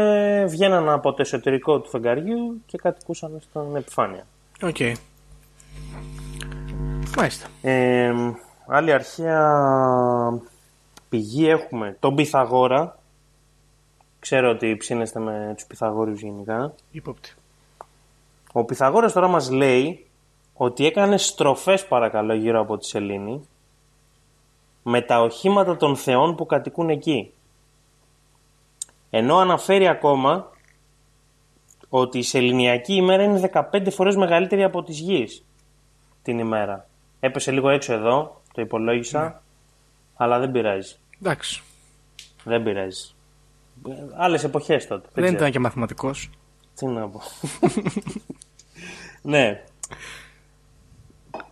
βγαίναν από το εσωτερικό του φεγγαριού και κατοικούσαν στην επιφάνεια. Οκ. Μάλιστα. Ε, άλλη αρχαία πηγή έχουμε τον Πυθαγόρα. Ξέρω ότι ψήνεστε με τους Πυθαγόρειους γενικά. Ύποπτοι. Ο Πυθαγόρας τώρα μας λέει ότι έκανε στροφές παρακαλώ γύρω από τη Σελήνη με τα οχήματα των θεών που κατοικούν εκεί. Ενώ αναφέρει ακόμα ότι η σεληνιακή ημέρα είναι 15 φορές μεγαλύτερη από της γης την ημέρα. Έπεσε λίγο έξω εδώ, το υπολόγισα, αλλά δεν πειράζει. Εντάξει. Δεν πειράζει. Άλλες εποχές τότε. Δεν, ξέρω. ήταν και μαθηματικός. Τι να πω. ναι.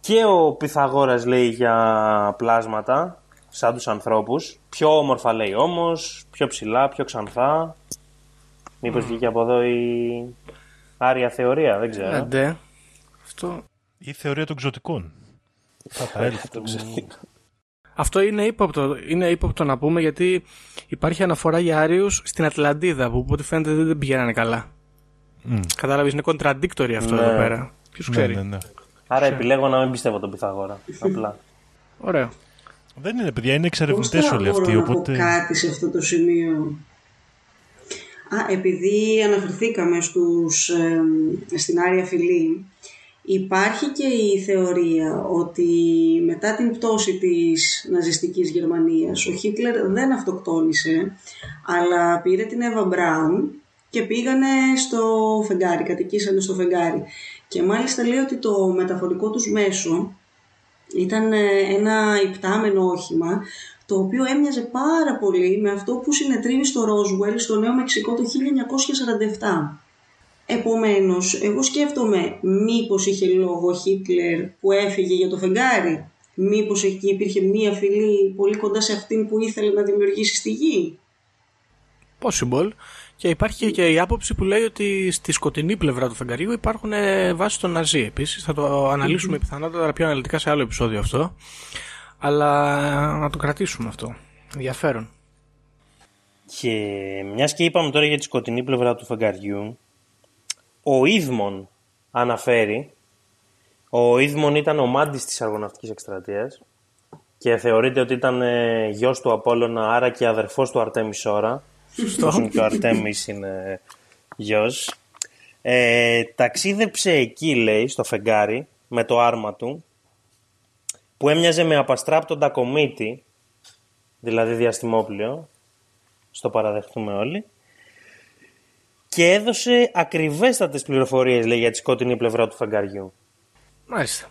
Και ο Πυθαγόρας λέει για πλάσματα, σαν τους ανθρώπους. Πιο όμορφα λέει όμως, πιο ψηλά, πιο ξανθά. Μήπως βγήκε από εδώ η άρια θεωρία, δεν ξέρω. Αντέ. Αυτό, Η θεωρία των ξωτικών. Θα τα έλθει. Το ξέρω. Αυτό είναι, ύποπτο, είναι ύποπτο να πούμε γιατί υπάρχει αναφορά για Άριους στην Ατλαντίδα που από ό,τι φαίνεται δεν πηγαίνανε καλά. Μμ. Κατάλαβες, είναι contradictory αυτό Ναι. εδώ πέρα. Ποιος Ναι, ξέρει. ναι, ναι. Άρα επιλέγω να μην πιστεύω τον Πυθαγόρα. Απλά. Ωραίο. Δεν είναι παιδιά, είναι Πώς εξερευνητές θα όλοι μπορώ αυτοί. να πω Οπότε... κάτι σε αυτό το σημείο; Α, επειδή αναφερθήκαμε στους, εμ, στην Άρια Φυλή, υπάρχει και η θεωρία ότι μετά την πτώση της ναζιστικής Γερμανίας, ο Χίτλερ δεν αυτοκτόνησε, αλλά πήρε την Εύα Μπράουν και πήγανε στο φεγγάρι, κατοικήσανε στο φεγγάρι. Και μάλιστα λέει ότι το μεταφορικό τους μέσο ήταν ε, ένα υπτάμενο όχημα το οποίο έμοιαζε πάρα πολύ με αυτό που συνετρίβει στο Ρόσουελ στο Νέο Μεξικό το 1947. Επομένως, εγώ σκέφτομαι μήπως είχε λόγο ο Χίτλερ που έφυγε για το φεγγάρι; Μήπως εκεί υπήρχε μία φυλή πολύ κοντά σε αυτήν που ήθελε να δημιουργήσει στη γη; Possible. Και υπάρχει και η άποψη που λέει ότι στη σκοτεινή πλευρά του φεγγαριού υπάρχουν ε, βάσεις των Ναζί επίσης. Θα το αναλύσουμε πιθανότατα πιο αναλυτικά σε άλλο επεισόδιο αυτό. Αλλά να το κρατήσουμε αυτό. Ενδιαφέρον. Και μιας και είπαμε τώρα για τη σκοτεινή πλευρά του φεγγαριού, ο Ίδμον αναφέρει, ο Ίδμον ήταν ο μάντης της αργοναυτικής εκστρατείας και θεωρείται ότι ήταν ε, γιος του Απόλλωνα, άρα και αδερφός του Αρτέμις Σόρα. Σωστό. και ο Αρτέμις είναι γιος. Ε, ταξίδεψε εκεί, λέει, στο φεγγάρι, με το άρμα του, που έμοιαζε με απαστράπτοντα κομίτη, δηλαδή διαστημόπλαιο, στο παραδεχτούμε όλοι, και έδωσε ακριβέστατες πληροφορίες, λέει, για τη σκότεινη πλευρά του φεγγαριού. Μάλιστα.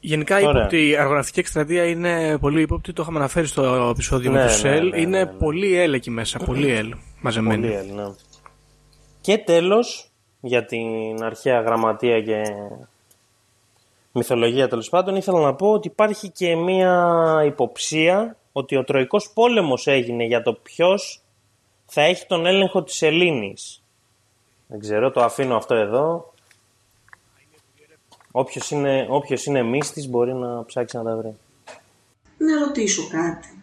Γενικά η ύποπτη, η αργοναυτική εκστρατεία είναι πολύ ύποπτη, το είχαμε αναφέρει στο επεισόδιο Ναι, με το ναι, ΣΕΛ. ναι, είναι ναι, ναι. πολύ έλ εκεί μέσα, πολύ έλ μαζεμένη. Πολύ Έλλη, ναι. Και τέλος, για την αρχαία γραμματεία και μυθολογία τέλος πάντων, ήθελα να πω ότι υπάρχει και μία υποψία ότι ο Τροϊκός πόλεμος έγινε για το ποιος θα έχει τον έλεγχο της Ελλήνης. Δεν ξέρω, το αφήνω αυτό εδώ. Όποιος είναι, όποιος είναι μύστης μπορεί να ψάξει να τα βρει. Να ρωτήσω κάτι.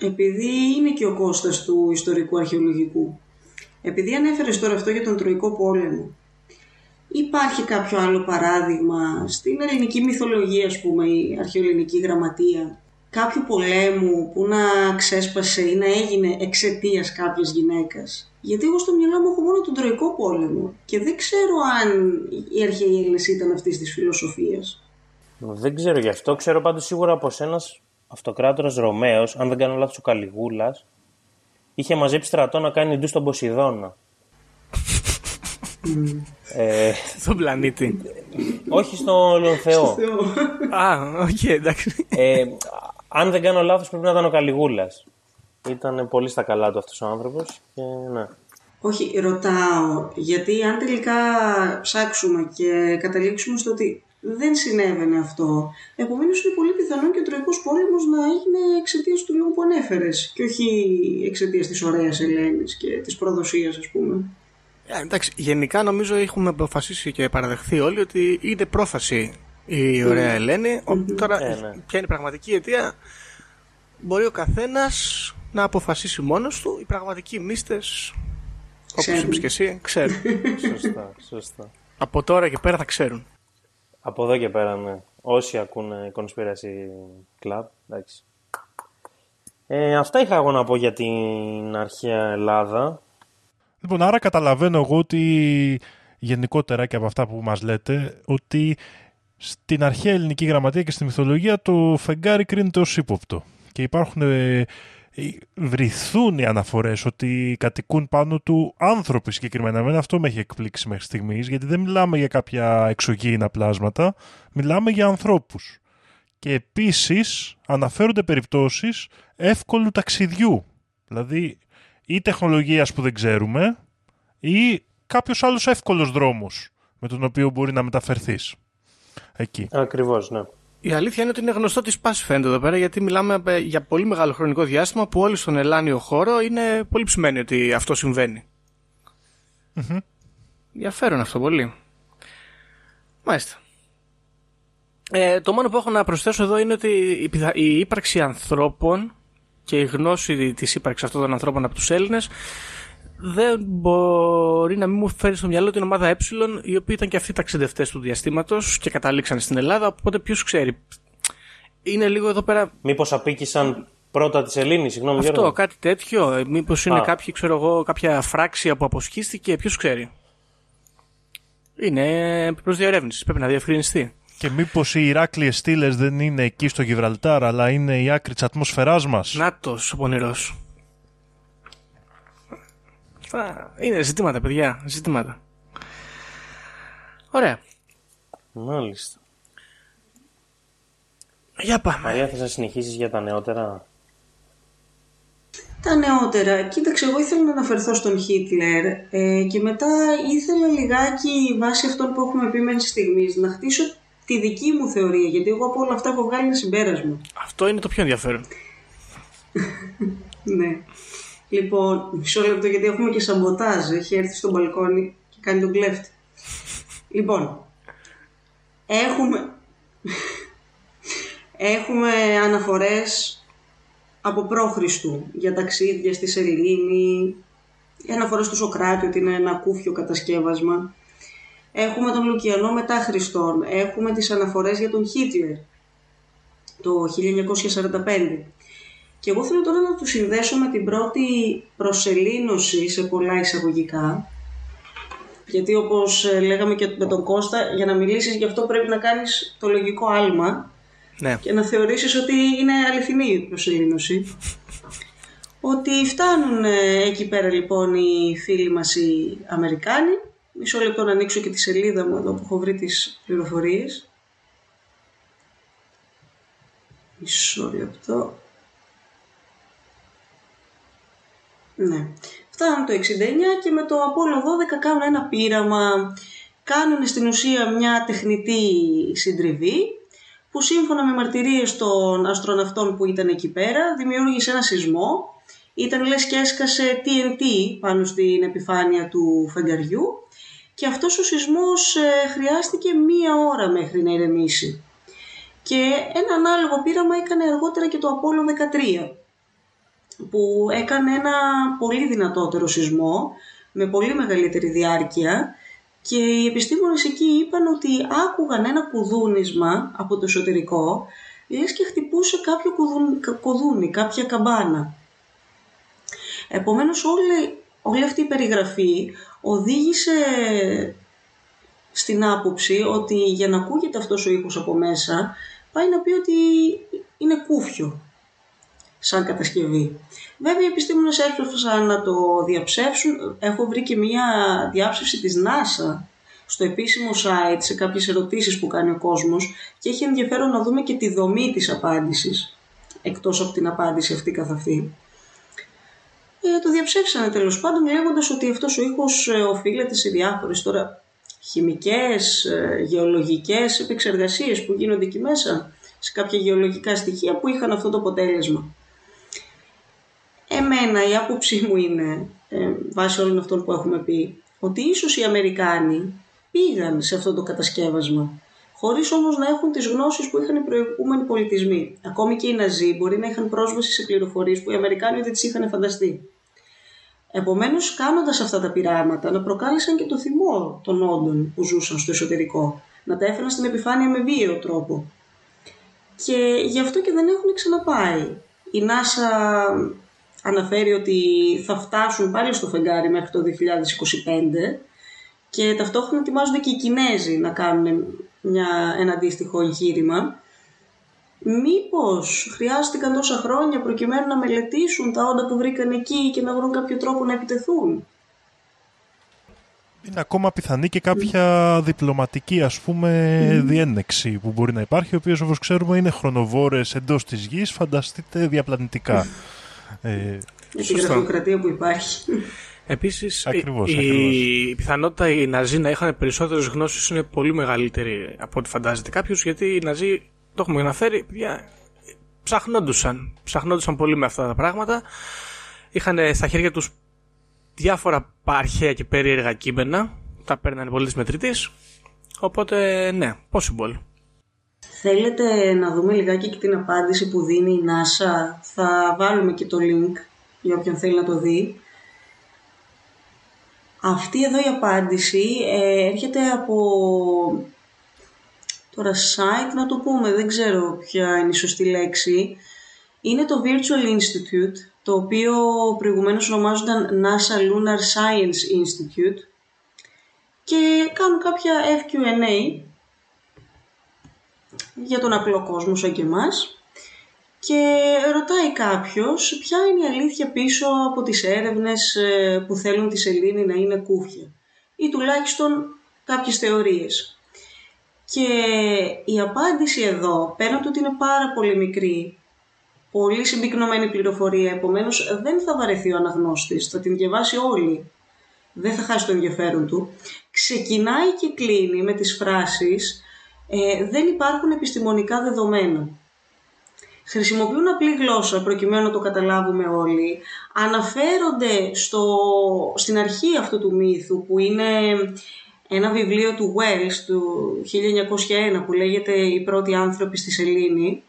Επειδή είναι και ο Κώστας του ιστορικού αρχαιολογικού, επειδή ανέφερες τώρα αυτό για τον Τροϊκό πόλεμο, υπάρχει κάποιο άλλο παράδειγμα στην ελληνική μυθολογία, ας πούμε, η αρχαιοελληνική γραμματεία, κάποιου πολέμου που να ξέσπασε ή να έγινε εξαιτίας κάποιας γυναίκας; Γιατί εγώ στο μυαλό μου έχω μόνο τον Τροϊκό πόλεμο και δεν ξέρω αν οι αρχαίοι Έλληνες ήταν αυτής της φιλοσοφίας. Δεν ξέρω γι' αυτό. Ξέρω πάντως σίγουρα πως ένας αυτοκράτορας Ρωμαίος, αν δεν κάνω λάθος ο Καλιγούλας, είχε μαζέψει στρατό να κάνει ντου στον Ποσειδώνα. ε, Στον πλανήτη. όχι στον Θεό. Α, οκ, εντάξει. ε, αν δεν κάνω λάθος πρέπει να ήταν ο Καλιγούλας. Ήταν πολύ στα καλά του αυτός ο άνθρωπος και ναι. Όχι, ρωτάω, γιατί αν τελικά ψάξουμε και καταλήξουμε στο ότι δεν συνέβαινε αυτό, επομένως είναι πολύ πιθανό και ο Τροϊκό Πόλεμος να έγινε εξαιτίας του λόγου που ανέφερες και όχι εξαιτίας της ωραίας Ελένης και της προδοσίας, ας πούμε. Ε, εντάξει, γενικά νομίζω έχουμε αποφασίσει και παραδεχθεί όλοι ότι είναι πρόφαση η ωραία Ελένη. Ο- Τώρα, Ε, ναι. ποια είναι η πραγματική αιτία, μπορεί ο καθένας να αποφασίσει μόνος του. Οι πραγματικοί μίστε, όπως Ξέρουν. είπες και εσύ, ξέρουν. Σωστά, σωστά. Από τώρα και πέρα θα ξέρουν. Από εδώ και πέρα, ναι. Όσοι ακούνε Conspiracy Club, εντάξει. Ε, αυτά είχα εγώ να πω για την αρχαία Ελλάδα. Λοιπόν, άρα καταλαβαίνω εγώ ότι γενικότερα και από αυτά που μας λέτε, ότι στην αρχαία ελληνική γραμματεία και στη μυθολογία το φεγγάρι κρίνεται ως ύποπτο. Και υπάρχουν, ε, ε, βρηθούν οι αναφορές ότι κατοικούν πάνω του άνθρωποι συγκεκριμένα. Εμένα αυτό με έχει εκπλήξει μέχρι στιγμής, γιατί δεν μιλάμε για κάποια εξωγήινα πλάσματα, μιλάμε για ανθρώπους. Και επίσης αναφέρονται περιπτώσεις εύκολου ταξιδιού. Δηλαδή ή τεχνολογίας που δεν ξέρουμε ή κάποιος άλλος εύκολος δρόμος με τον οποίο μπορεί να μεταφερθείς εκεί. Ακριβώς, ναι. Η αλήθεια είναι ότι είναι γνωστό τη πάση φαίνεται εδώ πέρα, γιατί μιλάμε ε, για πολύ μεγάλο χρονικό διάστημα που όλοι στον Ελλάνιο χώρο είναι πολύ ψημένοι ότι αυτό συμβαίνει. Ενδιαφέρον αυτό πολύ. Μάλιστα. Ε, το μόνο που έχω να προσθέσω εδώ είναι ότι η, πιθα- η ύπαρξη ανθρώπων και η γνώση της ύπαρξης αυτών των ανθρώπων από τους Έλληνες δεν μπορεί να μην μου φέρει στο μυαλό την ομάδα Ε, οι οποίοι ήταν και αυτοί ταξιδευτές του διαστήματος και καταλήξαν στην Ελλάδα. Οπότε ποιος ξέρει. Είναι λίγο εδώ πέρα Μήπως απίκησαν πρώτα της Ελλήνης, συγγνώμη αυτό, Γιώργο. κάτι τέτοιο. Μήπως είναι Α. κάποιοι, ξέρω εγώ, κάποια φράξια που αποσχίστηκε, ποιος ξέρει. Είναι προς διαρεύνηση, πρέπει να διευκρινιστεί. Και μήπως οι Ηράκλειες στήλες δεν είναι εκεί στο Γιβραλτάρ, αλλά είναι η άκρη της ατμόσφαιράς μας; Να ο πονηρό. Είναι ζητήματα, παιδιά. Ζητήματα. Ωραία. Μάλιστα. Για πάμε. Μαρία, θες να συνεχίσεις για τα νεότερα; Τα νεότερα. Κοίταξε, εγώ ήθελα να αναφερθώ στον Χίτλερ ε, και μετά ήθελα λιγάκι βάσει αυτών που έχουμε πει μέχρι στιγμής να χτίσω τη δική μου θεωρία. Γιατί εγώ από όλα αυτά έχω βγάλει ένα συμπέρασμα. Αυτό είναι το πιο ενδιαφέρον. Ναι. Λοιπόν, μισό λεπτό γιατί έχουμε και σαμποτάζ. Έχει έρθει στο μπαλκόνι και κάνει τον κλέφτη. λοιπόν, έχουμε, έχουμε αναφορές από πρόχριστου για ταξίδια στη Σελήνη, αναφορές του Σοκράτη ότι είναι ένα κούφιο κατασκεύασμα. Έχουμε τον Λουκιανό μετά Χριστόν, έχουμε τις αναφορές για τον Χίτλερ το 1945. Και εγώ θέλω τώρα να τους συνδέσω με την πρώτη προσελήνωση σε πολλά εισαγωγικά. Γιατί όπως ε, λέγαμε και με τον Κώστα, για να μιλήσεις γι' αυτό πρέπει να κάνεις το λογικό άλμα Ναι. και να θεωρήσεις ότι είναι αληθινή η προσελήνωση. ότι φτάνουν ε, εκεί πέρα λοιπόν οι φίλοι μας οι Αμερικάνοι. Μισό λεπτό να ανοίξω και τη σελίδα μου εδώ που έχω βρει τις πληροφορίες. Μισό λεπτό. Ναι. Φτάνουν το 69 και με το Apollo 12 κάνουν ένα πείραμα. Κάνουν στην ουσία μια τεχνητή συντριβή που σύμφωνα με μαρτυρίες των αστροναυτών που ήταν εκεί πέρα δημιούργησε ένα σεισμό. Ήταν λες και έσκασε TNT πάνω στην επιφάνεια του φεγγαριού και αυτός ο σεισμός ε, χρειάστηκε μία ώρα μέχρι να ηρεμήσει. Και ένα ανάλογο πείραμα έκανε αργότερα και το Apollo 13 που έκανε ένα πολύ δυνατότερο σεισμό με πολύ μεγαλύτερη διάρκεια και οι επιστήμονες εκεί είπαν ότι άκουγαν ένα κουδούνισμα από το εσωτερικό λες και χτυπούσε κάποιο κουδούνι, κουδούνι κάποια καμπάνα. Επομένως όλη, όλη αυτή η περιγραφή οδήγησε στην άποψη ότι για να ακούγεται αυτός ο ήχος από μέσα πάει να πει ότι είναι κούφιο σαν κατασκευή. Βέβαια οι επιστήμονες έπρεπαν να το διαψεύσουν. Έχω βρει και μια διάψευση της NASA στο επίσημο site σε κάποιες ερωτήσεις που κάνει ο κόσμος και έχει ενδιαφέρον να δούμε και τη δομή της απάντησης εκτός από την απάντηση αυτή καθ' αυτή. Ε, το διαψεύσανε τέλος πάντων λέγοντας ότι αυτός ο ήχος ε, οφείλεται σε διάφορες τώρα χημικές, ε, γεωλογικές επεξεργασίες που γίνονται εκεί μέσα σε κάποια γεωλογικά στοιχεία που είχαν αυτό το αποτέλεσμα. Εμένα η άποψή μου είναι, ε, βάσει όλων αυτών που έχουμε πει, ότι ίσως οι Αμερικάνοι πήγαν σε αυτό το κατασκεύασμα, χωρίς όμως να έχουν τις γνώσεις που είχαν οι προηγούμενοι πολιτισμοί. Ακόμη και οι Ναζί μπορεί να είχαν πρόσβαση σε πληροφορίες που οι Αμερικάνοι δεν τις είχαν φανταστεί. Επομένως, κάνοντας αυτά τα πειράματα, να προκάλεσαν και το θυμό των όντων που ζούσαν στο εσωτερικό, να τα έφεραν στην επιφάνεια με βίαιο τρόπο. Και γι' αυτό και δεν έχουν ξαναπάει. Η NASA αναφέρει ότι θα φτάσουν πάλι στο φεγγάρι μέχρι το 2025 και ταυτόχρονα ετοιμάζονται και οι Κινέζοι να κάνουν μια, ένα αντίστοιχο εγχείρημα. Μήπως χρειάστηκαν τόσα χρόνια προκειμένου να μελετήσουν τα όντα που βρήκαν εκεί και να βρουν κάποιο τρόπο να επιτεθούν; Είναι ακόμα πιθανή και κάποια διπλωματική ας πούμε διένεξη που μπορεί να υπάρχει, η οποία όπως ξέρουμε είναι χρονοβόρες εντός της γης, φανταστείτε διαπλανητικά. Ε, Με τη γραφειοκρατία που υπάρχει. Επίσης, Ακριβώς, η, ακριβώς. η πιθανότητα οι Ναζί να είχαν περισσότερες γνώσεις είναι πολύ μεγαλύτερη από ό,τι φαντάζεται κάποιος, γιατί οι Ναζί, το έχουμε αναφέρει, παιδιά, ψαχνόντουσαν. Ψαχνόντουσαν πολύ με αυτά τα πράγματα. Είχαν στα χέρια τους διάφορα αρχαία και περίεργα κείμενα. Τα παίρνανε πολύ της μετρητής. Οπότε, ναι, possible. Θέλετε να δούμε λιγάκι και την απάντηση που δίνει η NASA; Θα βάλουμε και το link για όποιον θέλει να το δει. Αυτή εδώ η απάντηση ε, έρχεται από τώρα site να το πούμε, δεν ξέρω ποια είναι η σωστή λέξη. Είναι το Virtual Institute, το οποίο προηγουμένως ονομάζονταν NASA Lunar Science Institute και κάνουν κάποια FQ&A για τον απλό κόσμο σαν και εμάς. Και ρωτάει κάποιος ποια είναι η αλήθεια πίσω από τις έρευνες ε, που θέλουν τη σελήνη να είναι κούφια; Ή τουλάχιστον κάποιες θεωρίες. Και η απάντηση εδώ, πέραν του ότι είναι πάρα πολύ μικρή, πολύ συμπυκνωμένη πληροφορία, επομένως δεν θα βαρεθεί ο αναγνώστης, θα την διαβάσει όλη, δεν θα χάσει το ενδιαφέρον του, ξεκινάει και κλείνει με τις φράσεις ε, «δεν υπάρχουν επιστημονικά δεδομένα». χρησιμοποιούν απλή γλώσσα προκειμένου να το καταλάβουμε όλοι. Αναφέρονται στο, στην αρχή αυτού του μύθου που είναι ένα βιβλίο του Wells του 1901 που λέγεται «Οι πρώτοι άνθρωποι στη Σελήνη»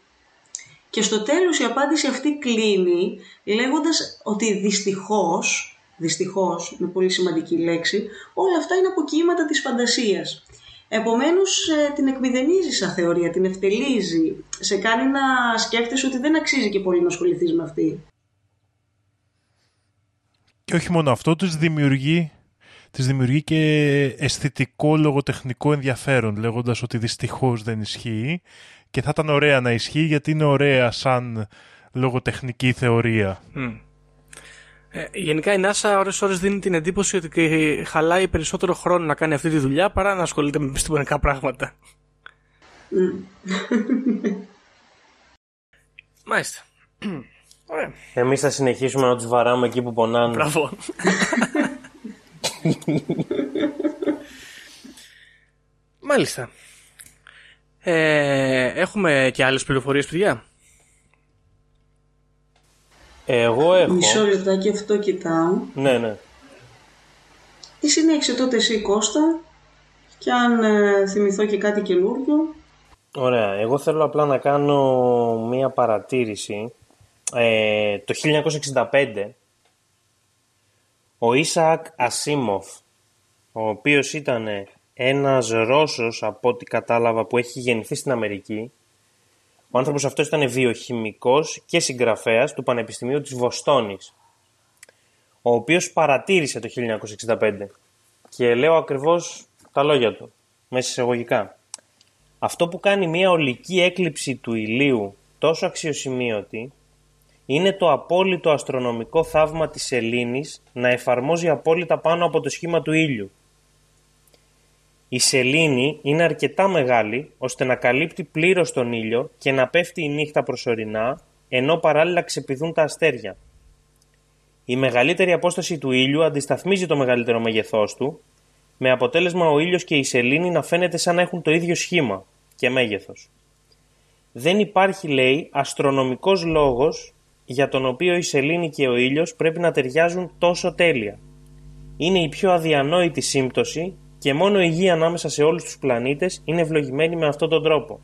και στο τέλος η απάντηση αυτή κλείνει λέγοντας ότι δυστυχώς, δυστυχώς με πολύ σημαντική λέξη, όλα αυτά είναι αποκοίηματα της φαντασίας. Επομένως ε, την εκμηδενίζει σαν θεωρία, την ευτελίζει, σε κάνει να σκέφτεσαι ότι δεν αξίζει και πολύ να ασχοληθείς με αυτή. Και όχι μόνο αυτό, της δημιουργεί, της δημιουργεί και αισθητικό λογοτεχνικό ενδιαφέρον, λέγοντας ότι δυστυχώς δεν ισχύει και θα ήταν ωραία να ισχύει γιατί είναι ωραία σαν λογοτεχνική θεωρία. Ε, γενικά η NASA ώρες ώρες δίνει την εντύπωση ότι χαλάει περισσότερο χρόνο να κάνει αυτή τη δουλειά παρά να ασχολείται με επιστημονικά πράγματα. Μάλιστα. Ωραία. Εμείς θα συνεχίσουμε να τους βαράμε εκεί που πονάνε. Μπράβο. Μάλιστα. Ε, έχουμε και άλλες πληροφορίες, παιδιά; Εγώ έχω. Μισό λεπτάκι αυτό κοιτάω. Ναι, ναι. Η συνέχισε τότε εσύ Κώστα και αν ε, θυμηθώ και κάτι καινούριο. Ωραία. Εγώ θέλω απλά να κάνω μία παρατήρηση. Ε, το 1965 ο Ισακ Ασίμοφ ο οποίος ήταν ένας Ρώσος από ό,τι κατάλαβα που έχει γεννηθεί στην Αμερική ο άνθρωπος αυτός ήταν βιοχημικός και συγγραφέας του Πανεπιστημίου της Βοστόνης, ο οποίος παρατήρησε το 1965 και λέω ακριβώς τα λόγια του, μέσα εισαγωγικά. Αυτό που κάνει μια ολική έκλειψη του ηλίου τόσο αξιοσημείωτη είναι το απόλυτο αστρονομικό θαύμα της σελήνης να εφαρμόζει απόλυτα πάνω από το σχήμα του ήλιου. Η σελήνη είναι αρκετά μεγάλη ώστε να καλύπτει πλήρως τον ήλιο και να πέφτει η νύχτα προσωρινά, ενώ παράλληλα ξεπηδούν τα αστέρια. Η μεγαλύτερη απόσταση του ήλιου αντισταθμίζει το μεγαλύτερο μέγεθός του, με αποτέλεσμα ο ήλιος και η σελήνη να φαίνεται σαν να έχουν το ίδιο σχήμα και μέγεθος. Δεν υπάρχει, λέει, αστρονομικός λόγος για τον οποίο η σελήνη και ο ήλιος πρέπει να ταιριάζουν τόσο τέλεια. Είναι η πιο αδιανόητη σύμπτωση και μόνο η γη ανάμεσα σε όλους τους πλανήτες είναι ευλογημένη με αυτόν τον τρόπο.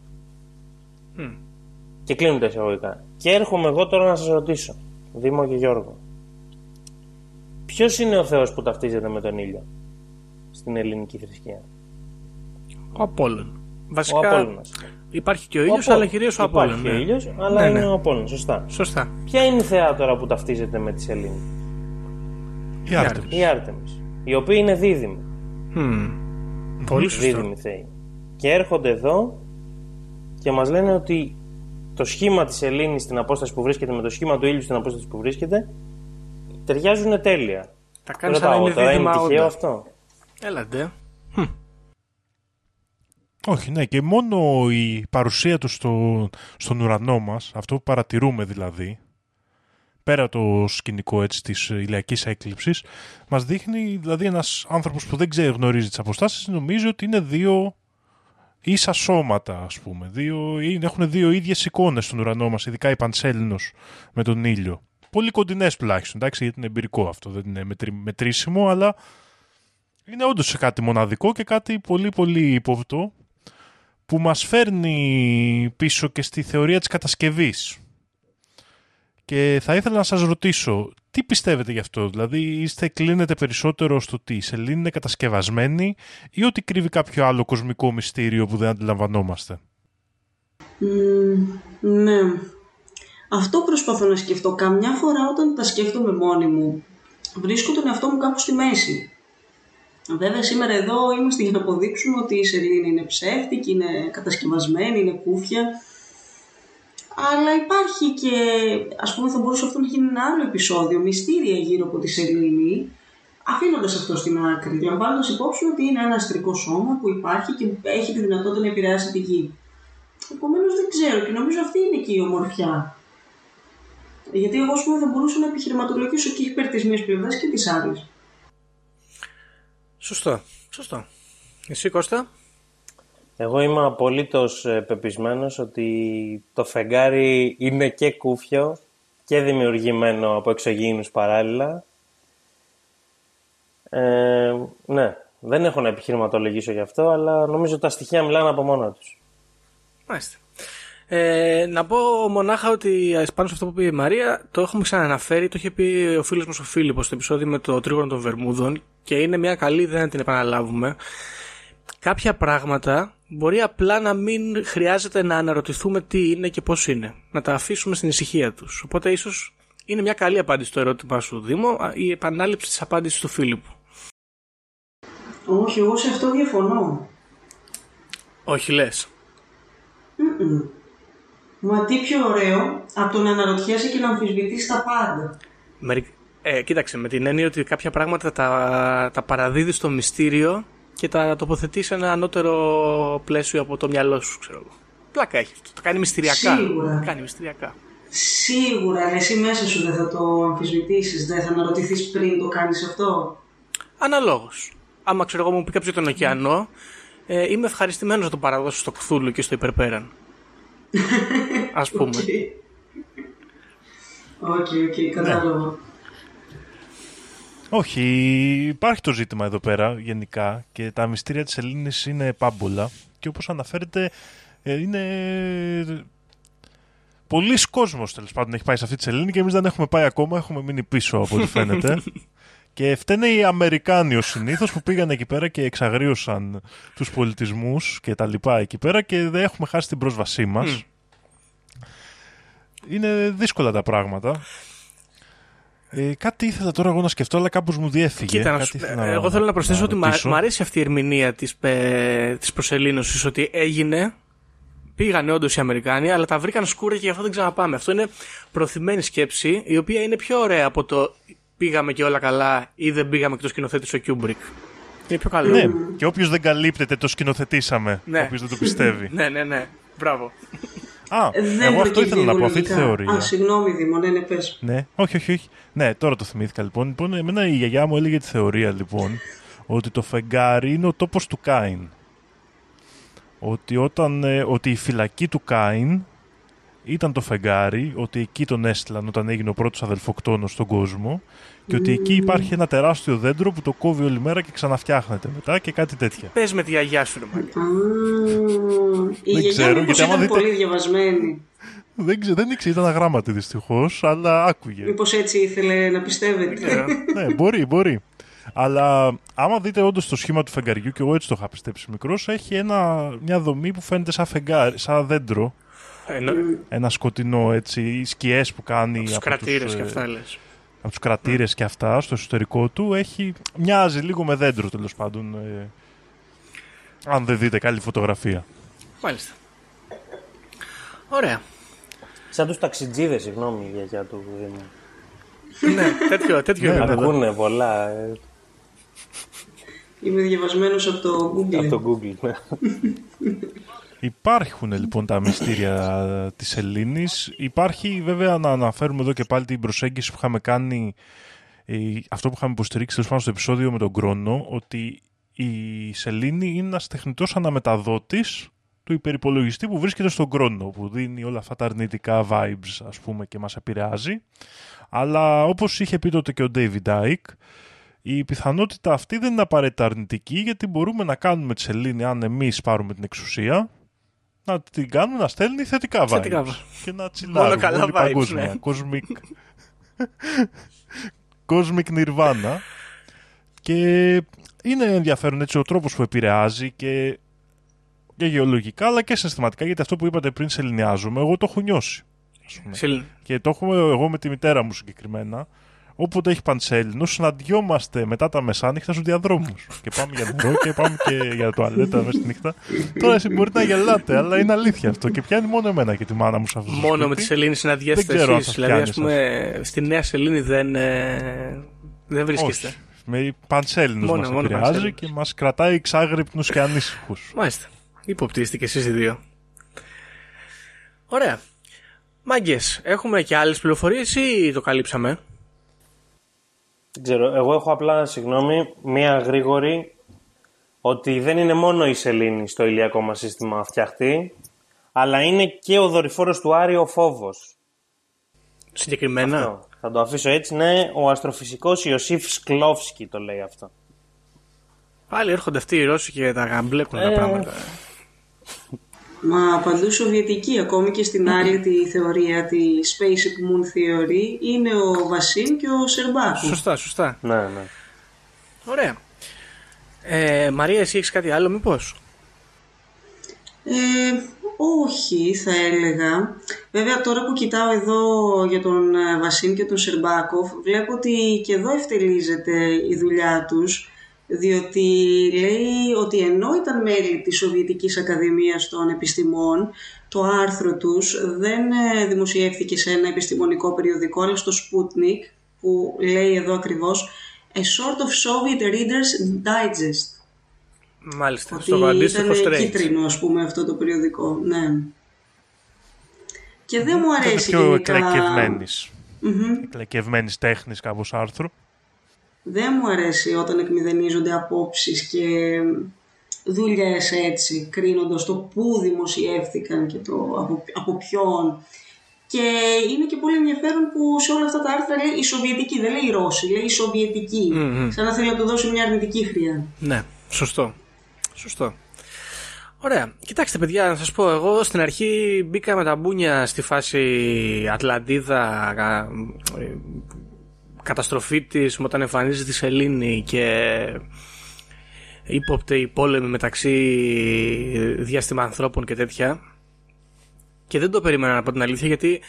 Και κλείνουν τα εισαγωγικά. Και έρχομαι εγώ τώρα να σας ρωτήσω, Δήμο και Γιώργο. Ποιος είναι ο Θεός που ταυτίζεται με τον ήλιο στην ελληνική θρησκεία; Ο Απόλλων. Βασικά Ο Απόλλωνας. υπάρχει και ο ήλιος, αλλά κυρίως ο Απόλλων. Υπάρχει και ο ναι. ήλιος, αλλά Ναι, είναι ναι. ο Απόλλωνας, σωστά. Σωστά. Ποια είναι η θεά τώρα που ταυτίζεται με τη Σελήνη. Η Άρτεμις. Η Άρτεμις. Η οποία είναι δίδυμη. Μμμ. Πολύ σωστό. δίδυμη θεή. Και έρχονται εδώ και μας λένε ότι το σχήμα της Σελήνης στην απόσταση που βρίσκεται με το σχήμα του ήλιου στην απόσταση που βρίσκεται ταιριάζουν τέλεια. Τα κάνεις Ρωτάω, σαν να είναι τώρα είναι δίδυμα τυχαίο όντα. αυτό; Έλατε. Όχι, ναι, και μόνο η παρουσία του στο, στον ουρανό μας, αυτό που παρατηρούμε δηλαδή, πέρα το σκηνικό έτσι της ηλιακής έκλειψης, μας δείχνει δηλαδή ένας άνθρωπος που δεν ξέρει γνωρίζει τις αποστάσεις, νομίζει ότι είναι δύο ίσα σώματα, ας πούμε. Δύο, είναι- έχουν δύο ίδιες εικόνες στον ουρανό μας, ειδικά η Πανσέλινος με τον ήλιο. Πολύ κοντινές τουλάχιστον, εντάξει, γιατί είναι εμπειρικό αυτό, δεν είναι μετρη, μετρήσιμο, αλλά είναι όντως σε κάτι μοναδικό και κάτι πολύ πολύ υποπτό που μας φέρνει πίσω και στη θεωρία της κατασκευής. Και θα ήθελα να σας ρωτήσω, τι πιστεύετε γι' αυτό, δηλαδή είστε κλείνετε περισσότερο στο ότι η σελήνη είναι κατασκευασμένη ή ότι κρύβει κάποιο άλλο κοσμικό μυστήριο που δεν αντιλαμβανόμαστε; Μμμ, ναι. Αυτό προσπαθώ να σκεφτώ. Καμιά φορά όταν τα σκέφτομαι μόνη μου, βρίσκω τον εαυτό μου κάπου στη μέση. Βέβαια σήμερα εδώ είμαστε για να αποδείξουμε ότι η σελήνη είναι ψεύτικη, είναι κατασκευασμένη, είναι κούφια. Αλλά υπάρχει και, ας πούμε θα μπορούσε αυτό να γίνει ένα άλλο επεισόδιο, μυστήρια γύρω από τη σελήνη, αφήνοντας αυτό στην άκρη, λαμβάνοντας υπόψη ότι είναι ένα αστρικό σώμα που υπάρχει και έχει τη δυνατότητα να επηρεάσει τη γη. Επομένως δεν ξέρω και νομίζω αυτή είναι και η ομορφιά. Γιατί εγώ, ας πούμε, θα μπορούσα να επιχειρηματολογήσω και υπέρ της μία πλευράς και της άλλης. Σωστό. Σωστό. Εσύ Κώστα; Εγώ είμαι απολύτως ε, πεπισμένος ότι το φεγγάρι είναι και κούφιο και δημιουργημένο από εξωγήινους παράλληλα. Ε, ναι, δεν έχω να επιχειρηματολογήσω γι' αυτό, αλλά νομίζω τα στοιχεία μιλάνε από μόνα τους. Μάλιστα. Ε, να πω μονάχα ότι ε, πάνω σε αυτό που είπε η Μαρία, το έχουμε ξαναναφέρει, το είχε πει ο φίλος μας ο Φίλιππος στο επεισόδιο με το τρίγωνο των Βερμούδων και είναι μια καλή ιδέα να την επαναλάβουμε. Κάποια πράγματα μπορεί απλά να μην χρειάζεται να αναρωτηθούμε τι είναι και πώς είναι. Να τα αφήσουμε στην ησυχία τους. Οπότε ίσως είναι μια καλή απάντηση στο ερώτημα σου Δήμο, η επανάληψη της απάντησης του Φίλιππου. Όχι, εγώ σε αυτό διαφωνώ. Όχι λες. Mm-mm. Μα τι πιο ωραίο από το να αναρωτιέσαι και να αμφισβητείς τα πάντα. Μερι... Ε, κοίταξε, με την έννοια ότι κάποια πράγματα τα, τα παραδίδεις στο μυστήριο και τα τοποθετεί σε ένα ανώτερο πλαίσιο από το μυαλό σου, ξέρω εγώ. Πλάκα έχεις αυτό. Το κάνει μυστηριακά. Σίγουρα. Το κάνει μυστηριακά. Σίγουρα, αλλά εσύ μέσα σου δεν θα το αμφισβητήσεις, δεν θα αναρωτηθείς πριν το κάνεις αυτό. Αναλόγως. Άμα ξέρω εγώ μου πει κάποιος για τον ωκεανό, ε, είμαι ευχαριστημένος να το παραδώσω στο Κθούλου και στο υπερπέραν. Α πούμε. Οκ, οκ, κατάλαβα. Όχι, υπάρχει το ζήτημα εδώ πέρα γενικά και τα μυστήρια της Ελλήνης είναι πάμπολα και όπως αναφέρεται ε, είναι πολλοί κόσμος τέλος πάντων έχει πάει σε αυτή τη Σελήνη και εμείς δεν έχουμε πάει ακόμα, έχουμε μείνει πίσω από ό,τι φαίνεται. και φταίνε οι Αμερικάνοι ως συνήθως που πήγαν εκεί πέρα και εξαγρίωσαν τους πολιτισμούς και τα λοιπά εκεί πέρα και δεν έχουμε χάσει την πρόσβασή μας. Είναι δύσκολα τα πράγματα. Ε, κάτι ήθελα τώρα εγώ να σκεφτώ, αλλά κάπως μου διέφυγε. Κοίτα, να Κάτι σου- ήθελα ε, εγώ θέλω να προσθέσω ότι μ' ρωτήσω. μ' αρέσει αυτή η ερμηνεία της, ε, της προσελήνωσης ότι έγινε, πήγαν όντως οι Αμερικάνοι, αλλά τα βρήκαν σκούρα και γι' αυτό δεν ξαναπάμε. Αυτό είναι προχωρημένη σκέψη, η οποία είναι πιο ωραία από το πήγαμε και όλα καλά ή δεν πήγαμε και το σκηνοθέτησε ο Κιούμπρικ. Είναι πιο καλό. Ναι, και όποιος δεν καλύπτεται το σκηνοθετήσαμε. Ναι. Όποιος δεν το πιστεύει. ναι, ναι, ναι. Μπράβο. Α, Δεν εγώ αυτό προκύπτει ήθελα να πω, αυτή τη λογικά. θεωρία. Α, συγγνώμη Δήμο, ναι, ναι, πες. Ναι, όχι, όχι, όχι. Ναι, τώρα το θυμήθηκα λοιπόν. λοιπόν. Εμένα η γιαγιά μου έλεγε τη θεωρία λοιπόν ότι το φεγγάρι είναι ο τόπος του Κάιν. Ότι, όταν, ε, ότι η φυλακή του Κάιν ήταν το φεγγάρι, ότι εκεί τον έστειλαν όταν έγινε ο πρώτος αδελφοκτόνος στον κόσμο και ότι εκεί υπάρχει ένα τεράστιο δέντρο που το κόβει όλη μέρα και ξαναφτιάχνεται μετά και κάτι τέτοια. Πες με τη γιαγιά σου, ρε μάγκα. Α, η γιαγιά ξέρω, μου γιατί άμα ήταν δείτε- πολύ διαβασμένη. Δεν, ξε, δεν ήξερε, ήταν αγράμματη δυστυχώς, αλλά άκουγε. Μήπως έτσι ήθελε να πιστεύετε. ναι, μπορεί, μπορεί. Αλλά άμα δείτε όντως το σχήμα του φεγγαριού, και εγώ έτσι το είχα πιστέψει μικρός, έχει ένα, μια δομή που φαίνεται σαν φεγγάρι, σαν δέντρο. Ενώ, Ένα σκοτεινό έτσι, οι σκιές που κάνει τους από κρατήρες τους, και ε, αυτά λες. Από τους κρατήρες και αυτά στο εσωτερικό του έχει, μοιάζει λίγο με δέντρο τέλος πάντων ε, αν δεν δείτε καλή φωτογραφία Μάλιστα. Ωραία. Σαν τους ταξιτζίδες, συγγνώμη η γιαγιά του Δήμου. ναι, τέτοιο, τέτοιο Ναι, επίπεδο. Ακούνε πολλά ε, Είμαι διαβασμένος από το Google. από το Google. ναι. Υπάρχουν λοιπόν τα μυστήρια της Ελλήνης. Υπάρχει βέβαια να αναφέρουμε εδώ και πάλι την προσέγγιση που είχαμε κάνει, ε, αυτό που είχαμε υποστηρίξει τέλος πάντων στο επεισόδιο με τον Κρόνο, ότι η Σελήνη είναι ένας τεχνητός αναμεταδότης του υπερυπολογιστή που βρίσκεται στον Κρόνο, που δίνει όλα αυτά τα αρνητικά vibes ας πούμε και μας επηρεάζει. Αλλά όπως είχε πει τότε και ο David Icke, η πιθανότητα αυτή δεν είναι απαραίτητα αρνητική γιατί μπορούμε να κάνουμε τη Σελήνη αν εμείς πάρουμε την εξουσία να την κάνουμε να στέλνει θετικά vibes Θετικά vibes. και να τσιλάρουμε καλά όλοι vibes, παγκόσμια. ναι. Cosmic... Cosmic Nirvana και είναι ενδιαφέρον έτσι ο τρόπος που επηρεάζει και, και γεωλογικά αλλά και συναισθηματικά γιατί αυτό που είπατε πριν σεληνιάζομαι εγώ το έχω νιώσει ας πούμε. Συλλ- Και το έχουμε εγώ με τη μητέρα μου συγκεκριμένα. Όποτε έχει πανσέλινο, συναντιόμαστε μετά τα μεσάνυχτα στους διαδρόμους. και πάμε για νερό και πάμε και για τουαλέτα μέσα στη νύχτα. Τώρα εσύ μπορείτε να γελάτε, αλλά είναι αλήθεια αυτό. Και πιάνει μόνο εμένα και τη μάνα μου σε αυτό. το Μόνο σπίτι. με τη Σελήνη συναντιέστε Δεν ξέρω αν εσείς. σας Δηλαδή, πιάνει ας πούμε, στη Νέα Σελήνη δεν, ε, δεν βρίσκεστε. Όχι. Με πανσέλινο Μόνο- μας μόνο επηρεάζει πανσέλινος. και μας κρατάει εξάγρυπνους και ανήσυχους. Μάλιστα. Υποπτήστε και εσείς οι δύο. Ωραία. Μάγκες, έχουμε και άλλες πληροφορίες ή το καλύψαμε; Δεν ξέρω. Εγώ έχω απλά, συγγνώμη, μία γρήγορη ότι δεν είναι μόνο η σελήνη στο ηλιακό μας σύστημα φτιαχτή, αλλά είναι και ο δορυφόρος του Άρη ο Φόβος. Συγκεκριμένα; Αυτό. Θα το αφήσω έτσι, ναι, ο αστροφυσικός Ιωσήφ Σκλόφσκι το λέει αυτό. Πάλι έρχονται αυτοί οι Ρώσοι και τα γαμπλέκουν τα Ε. πράγματα. Μα παντού σοβιετική, ακόμη και στην άλλη τη θεωρία, της Spaceship Moon Theory, είναι ο Βασίλ και ο Σερμπάκου. Σωστά, σωστά. Ναι, ναι. Ωραία. Ε, Μαρία, εσύ έχεις κάτι άλλο μήπως; Ε, όχι, θα έλεγα. Βέβαια, τώρα που κοιτάω εδώ για τον ε, Βασίλ και τον Σερμπάκοφ, βλέπω ότι και εδώ ευτελίζεται η δουλειά τους, διότι λέει ότι ενώ ήταν μέλη της Σοβιετικής Ακαδημίας των Επιστημών, το άρθρο τους δεν ε, δημοσιεύθηκε σε ένα επιστημονικό περιοδικό, αλλά στο Sputnik, που λέει εδώ ακριβώς «A sort of Soviet Reader's Digest». Μάλιστα, Ότι στο αντίστοιχο ήταν straight. κίτρινο, ας πούμε, αυτό το περιοδικό. Ναι. Και δεν μου Ήταν αρέσει πιο γενικά... εκλεκευμένης. Μμμ. Εκλεκευμένης τέχνης κάπως άρθρο. Δεν μου αρέσει όταν εκμηδενίζονται απόψεις και δουλειές έτσι, κρίνοντας το πού δημοσιεύθηκαν και το από, από ποιον. Και είναι και πολύ ενδιαφέρον που σε όλα αυτά τα άρθρα λέει η Σοβιετική, δεν λέει η Ρώση, λέει η σοβιετικη Μμμ. Σαν να θέλει να του δώσει μια αρνητική χρειά. Ναι, σωστό. Σωστό. Ωραία. Κοιτάξτε, παιδιά, να σας πω, εγώ στην αρχή μπήκα με τα μπούνια στη φάση Ατλαντίδα, κα- ε, καταστροφή της όταν εμφανίζεται η Σελήνη και ύποπτε οι πόλεμοι μεταξύ διάστημα ανθρώπων και τέτοια. Και δεν το περίμενα να πω την αλήθεια γιατί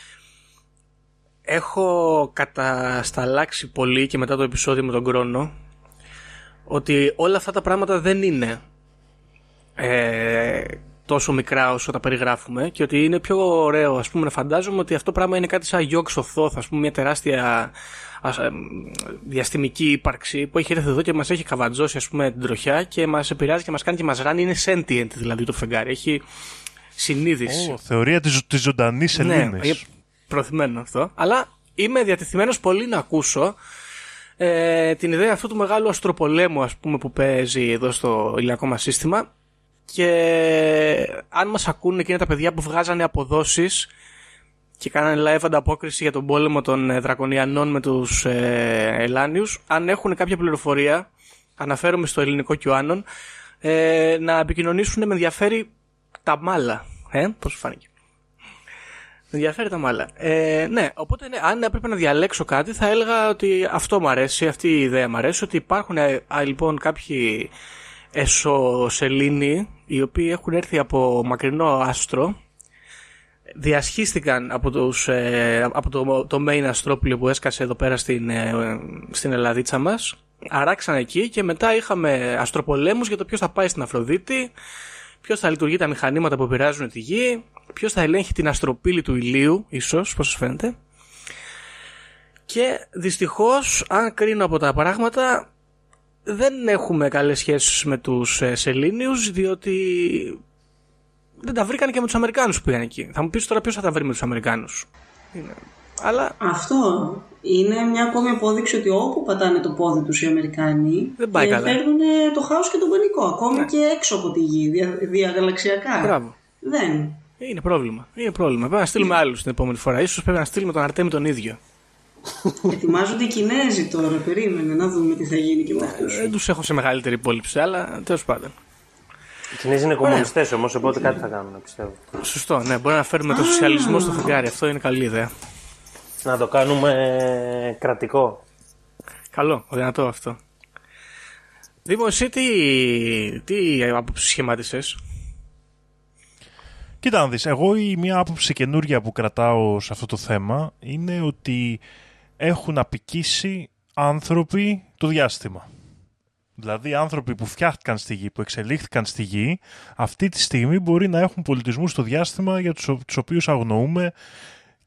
έχω κατασταλάξει πολύ και μετά το επεισόδιο με τον Κρόνο ότι όλα αυτά τα πράγματα δεν είναι ε, τόσο μικρά όσο τα περιγράφουμε και ότι είναι πιο ωραίο ας πούμε να φαντάζομαι ότι αυτό το πράγμα είναι κάτι σαν γιόξ ο θόθ, ας πούμε μια τεράστια ας, ε, διαστημική ύπαρξη που έχει έρθει εδώ και μας έχει καβατζώσει ας πούμε την τροχιά και μας επηρεάζει και μας κάνει και μας ράνει είναι sentient δηλαδή το φεγγάρι έχει συνείδηση Ω, θεωρία της, της ζωντανής ναι, σελήνης. είναι προωθημένο αυτό. Αλλά είμαι διατεθειμένος πολύ να ακούσω ε, την ιδέα αυτού του μεγάλου αστροπολέμου ας πούμε που παίζει εδώ στο ηλιακό μας σύστημα και αν μας ακούνε εκείνα τα παιδιά που βγάζανε αποδόσεις και κάνανε live ανταπόκριση για τον πόλεμο των ε, Δρακονιανών με τους ε, Ελάνιους αν έχουν κάποια πληροφορία αναφέρομαι στο ελληνικό QAnon ε, να επικοινωνήσουν με ενδιαφέρει τα μάλα ε, πώς σου φάνηκε με ενδιαφέρει τα μάλα. Ε, ναι, οπότε ναι, αν έπρεπε να διαλέξω κάτι, θα έλεγα ότι αυτό μου αρέσει, αυτή η ιδέα μου αρέσει. Ότι υπάρχουν ε, α, λοιπόν κάποιοι εσωσελήνοι οι οποίοι έχουν έρθει από μακρινό άστρο, διασχίστηκαν από, τους, ε, από το, το main αστρόπλιο που έσκασε εδώ πέρα στην, ε, στην Ελλαδίτσα μας. Αράξαν εκεί και μετά είχαμε αστροπολέμους για το ποιος θα πάει στην Αφροδίτη, ποιος θα λειτουργεί τα μηχανήματα που επηρεάζουν τη γη, ποιος θα ελέγχει την αστροπύλη του ηλίου, ίσως, πώς σας φαίνεται. Και δυστυχώς, αν κρίνω από τα πράγματα, δεν έχουμε καλές σχέσεις με τους ε, Σελήνιους, διότι δεν τα βρήκαν και με τους Αμερικάνους που πήγαν εκεί. Θα μου πεις τώρα ποιος θα τα βρει με τους Αμερικάνους. Αλλά Αυτό είναι μια ακόμη απόδειξη ότι όπου πατάνε το πόδι τους οι Αμερικάνοι Δεν πάει ε, καλά. φέρνουν το χάος και τον πανικό, ακόμη και έξω από τη γη, δια, διαγαλαξιακά. Μπράβο. Δεν. είναι πρόβλημα. Είναι πρόβλημα. Πρέπει να στείλουμε άλλους την επόμενη φορά. σω πρέπει να στείλουμε τον Αρτέμι τον ίδιο. Ετοιμάζονται οι Κινέζοι τώρα, περίμενε να δούμε τι θα γίνει και με αυτούς. Δεν τους έχω σε μεγαλύτερη υπόλοιψη, αλλά τέλος πάντων. Οι Κινέζοι είναι κομμουνιστές όμως, οπότε κάτι θα κάνουν, πιστεύω. Σωστό, ναι. Μπορεί να φέρουμε το σοσιαλισμό στο φεγγάρι. Αυτό είναι καλή ιδέα. Να το κάνουμε ε, κρατικό. Καλό, δυνατό αυτό. Δήμο, εσύ τι, τι άποψη σχημάτισες; Κοίτα να δεις, εγώ η μία άποψη καινούρια που κρατάω σε αυτό το θέμα είναι ότι έχουν απικήσει άνθρωποι το διάστημα. Δηλαδή άνθρωποι που φτιάχτηκαν στη γη, που εξελίχθηκαν στη γη, αυτή τη στιγμή μπορεί να έχουν πολιτισμούς στο διάστημα για τους, ο- τους οποίους αγνοούμε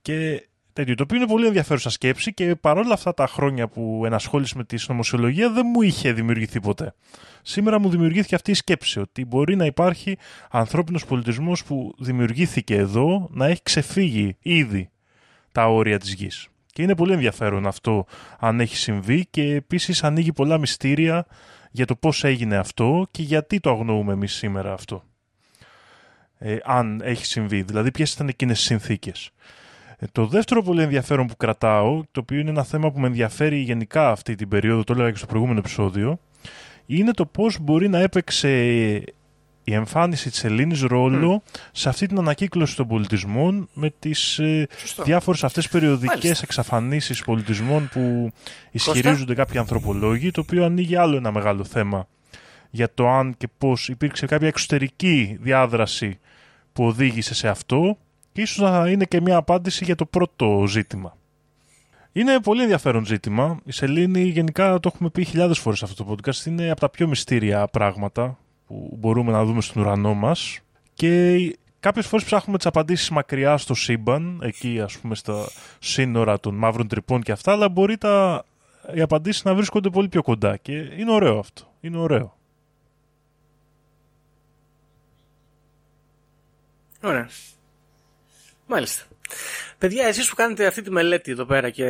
και τέτοιο. Το οποίο είναι πολύ ενδιαφέρουσα σκέψη και παρόλα αυτά τα χρόνια που ενασχόληση με τη συνωμοσιολογία δεν μου είχε δημιουργηθεί ποτέ. Σήμερα μου δημιουργήθηκε αυτή η σκέψη ότι μπορεί να υπάρχει ανθρώπινος πολιτισμός που δημιουργήθηκε εδώ να έχει ξεφύγει ήδη τα όρια της γης. Και είναι πολύ ενδιαφέρον αυτό αν έχει συμβεί και επίσης ανοίγει πολλά μυστήρια για το πώς έγινε αυτό και γιατί το αγνοούμε εμείς σήμερα αυτό. Ε, αν έχει συμβεί, δηλαδή ποιες ήταν εκείνες οι συνθήκες. Ε, το δεύτερο πολύ ενδιαφέρον που κρατάω, το οποίο είναι ένα θέμα που με ενδιαφέρει γενικά αυτή την περίοδο, το έλεγα και στο προηγούμενο επεισόδιο, είναι το πώς μπορεί να έπαιξε η εμφάνιση της Ελλήνης ρόλο σε αυτή την ανακύκλωση των πολιτισμών με τις ε, διάφορες αυτές περιοδικές Μάλιστα. εξαφανίσεις πολιτισμών που ισχυρίζονται κάποιοι ανθρωπολόγοι, το οποίο ανοίγει άλλο ένα μεγάλο θέμα για το αν και πώς υπήρξε κάποια εξωτερική διάδραση που οδήγησε σε αυτό και ίσως να είναι και μια απάντηση για το πρώτο ζήτημα. Είναι πολύ ενδιαφέρον ζήτημα. Η Σελήνη γενικά το έχουμε πει χιλιάδες φορές αυτό το podcast. Είναι από τα πιο μυστήρια πράγματα που μπορούμε να δούμε στον ουρανό μας και κάποιες φορές ψάχνουμε τις απαντήσεις μακριά στο σύμπαν, εκεί ας πούμε στα σύνορα των μαύρων τρυπών και αυτά, αλλά μπορεί τα, οι απαντήσεις να βρίσκονται πολύ πιο κοντά και είναι ωραίο αυτό. Είναι ωραίο. Ωραία. Μάλιστα. Παιδιά, εσείς που κάνετε αυτή τη μελέτη εδώ πέρα και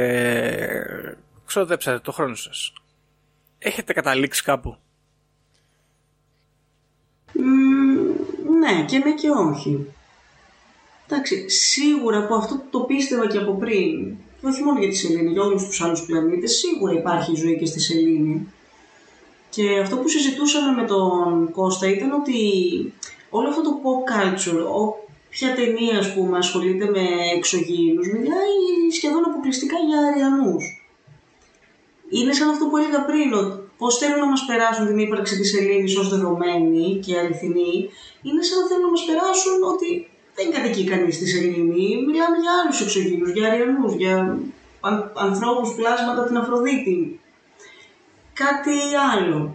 ξοδέψατε το χρόνο σας, έχετε καταλήξει κάπου; Μμμ, ναι, και ναι και όχι. Εντάξει, σίγουρα από αυτό που το πίστευα και από πριν, και όχι μόνο για τη Σελήνη, για όλους τους άλλους πλανήτες, σίγουρα υπάρχει ζωή και στη Σελήνη. Και αυτό που συζητούσαμε με τον Κώστα ήταν ότι όλο αυτό το pop culture, όποια ταινία ας πούμε ασχολείται με εξωγήινους, μιλάει σχεδόν αποκλειστικά για αριανούς. Είναι σαν αυτό που έλεγα πριν, ότι πώς θέλουν να μας περάσουν την ύπαρξη της Ελλήνης ως δεδομένη και αληθινή, είναι σαν να θέλουν να μας περάσουν ότι δεν κατοικεί κανείς στη Σελήνη, μιλάμε για άλλους εξωγήινους, για αριανούς, για αν- ανθρώπους πλάσματα την Αφροδίτη. Κάτι άλλο.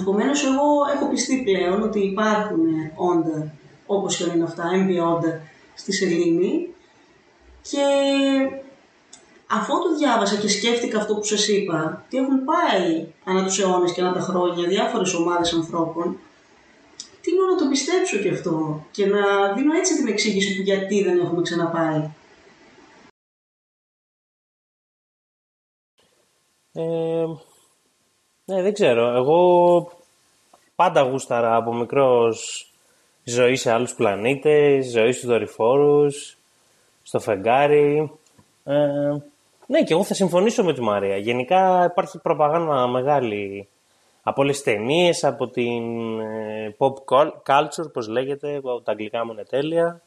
Επομένως εγώ έχω πιστεί πλέον ότι υπάρχουν όντα, όπως και αν είναι αυτά, έμπια όντα στη Σελήνη και αφού το διάβασα και σκέφτηκα αυτό που σας είπα, ότι έχουν πάει ανά τους αιώνες και ανά τα χρόνια διάφορες ομάδες ανθρώπων, τίνω να το πιστέψω και αυτό και να δίνω έτσι την εξήγηση του γιατί δεν έχουμε ξαναπάει. Ε, ναι, δεν ξέρω. Εγώ πάντα γούσταρα από μικρός ζωή σε άλλους πλανήτες, ζωή στους δορυφόρους, στο φεγγάρι. Ε, ναι, και εγώ θα συμφωνήσω με τη Μαρία. Γενικά υπάρχει προπαγάνδα μεγάλη από όλες τις ταινίες, από την ε, pop cul- culture, όπως λέγεται, που τα αγγλικά μου είναι τέλεια.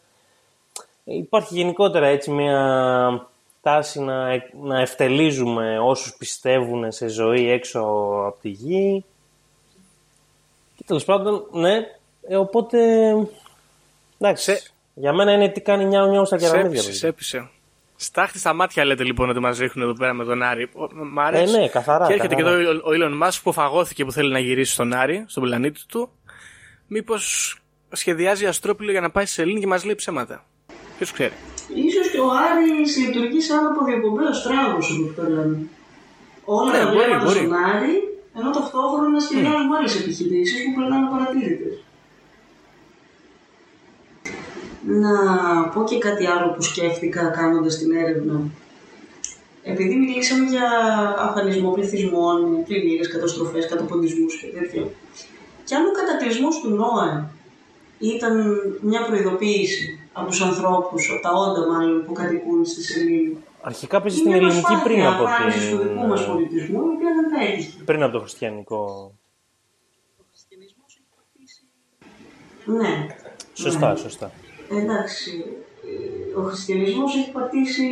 Υπάρχει γενικότερα έτσι μια τάση να, ε- να ευτελίζουμε όσους πιστεύουν σε ζωή έξω από τη γη. Και τέλος πάντων, ναι, ε, οπότε... Εντάξει, Σε- για μένα είναι τι κάνει νιάου νιάου στα Σε κεραμίδια. έπεισε, παιδιά. σε έπεισε. Στάχτη στα μάτια λέτε λοιπόν ότι μας ρίχνουν εδώ πέρα με τον Άρη. Ο- Μ' Ε, αρέσει. ναι, καθαρά. Και έρχεται καθαρά. και εδώ ο Elon Musk που φαγώθηκε που θέλει να γυρίσει στον Άρη, στον πλανήτη του. Μήπως σχεδιάζει αστρόπιλο για να πάει σε Σελήνη και μας λέει ψέματα. Ποιος ξέρει. Ίσως και ο Άρης λειτουργεί σαν αποδιοπομπαίος τράγος, όπως το λένε. Όλα Ναι, τα μπορεί, βλέμματα μπορεί. στον Άρη, ενώ ταυτόχρονα σχεδιάζουμε άλλες επιχειρήσεις που περνάνε απαρατήρητες. Να πω και κάτι άλλο που σκέφτηκα κάνοντας την έρευνα. Επειδή μιλήσαμε για αφανισμό πληθυσμών, πλημμύρες, καταστροφές, καταποντισμούς και τέτοια. Και αν ο κατακλυσμός του Νόε ήταν μια προειδοποίηση από τους ανθρώπους, από τα όντα μάλλον που κατοικούν στη Σελήνη. Αρχικά παίζει στην Είναι ελληνική προσπάθεια πριν από, απάντησης του δικού μας την... πολιτισμού, η οποία δεν πέτυχε. πριν από το χριστιανικό. Ναι. Σωστά, Ναι. σωστά. Εντάξει, ε, ο χριστιανισμός έχει πατήσει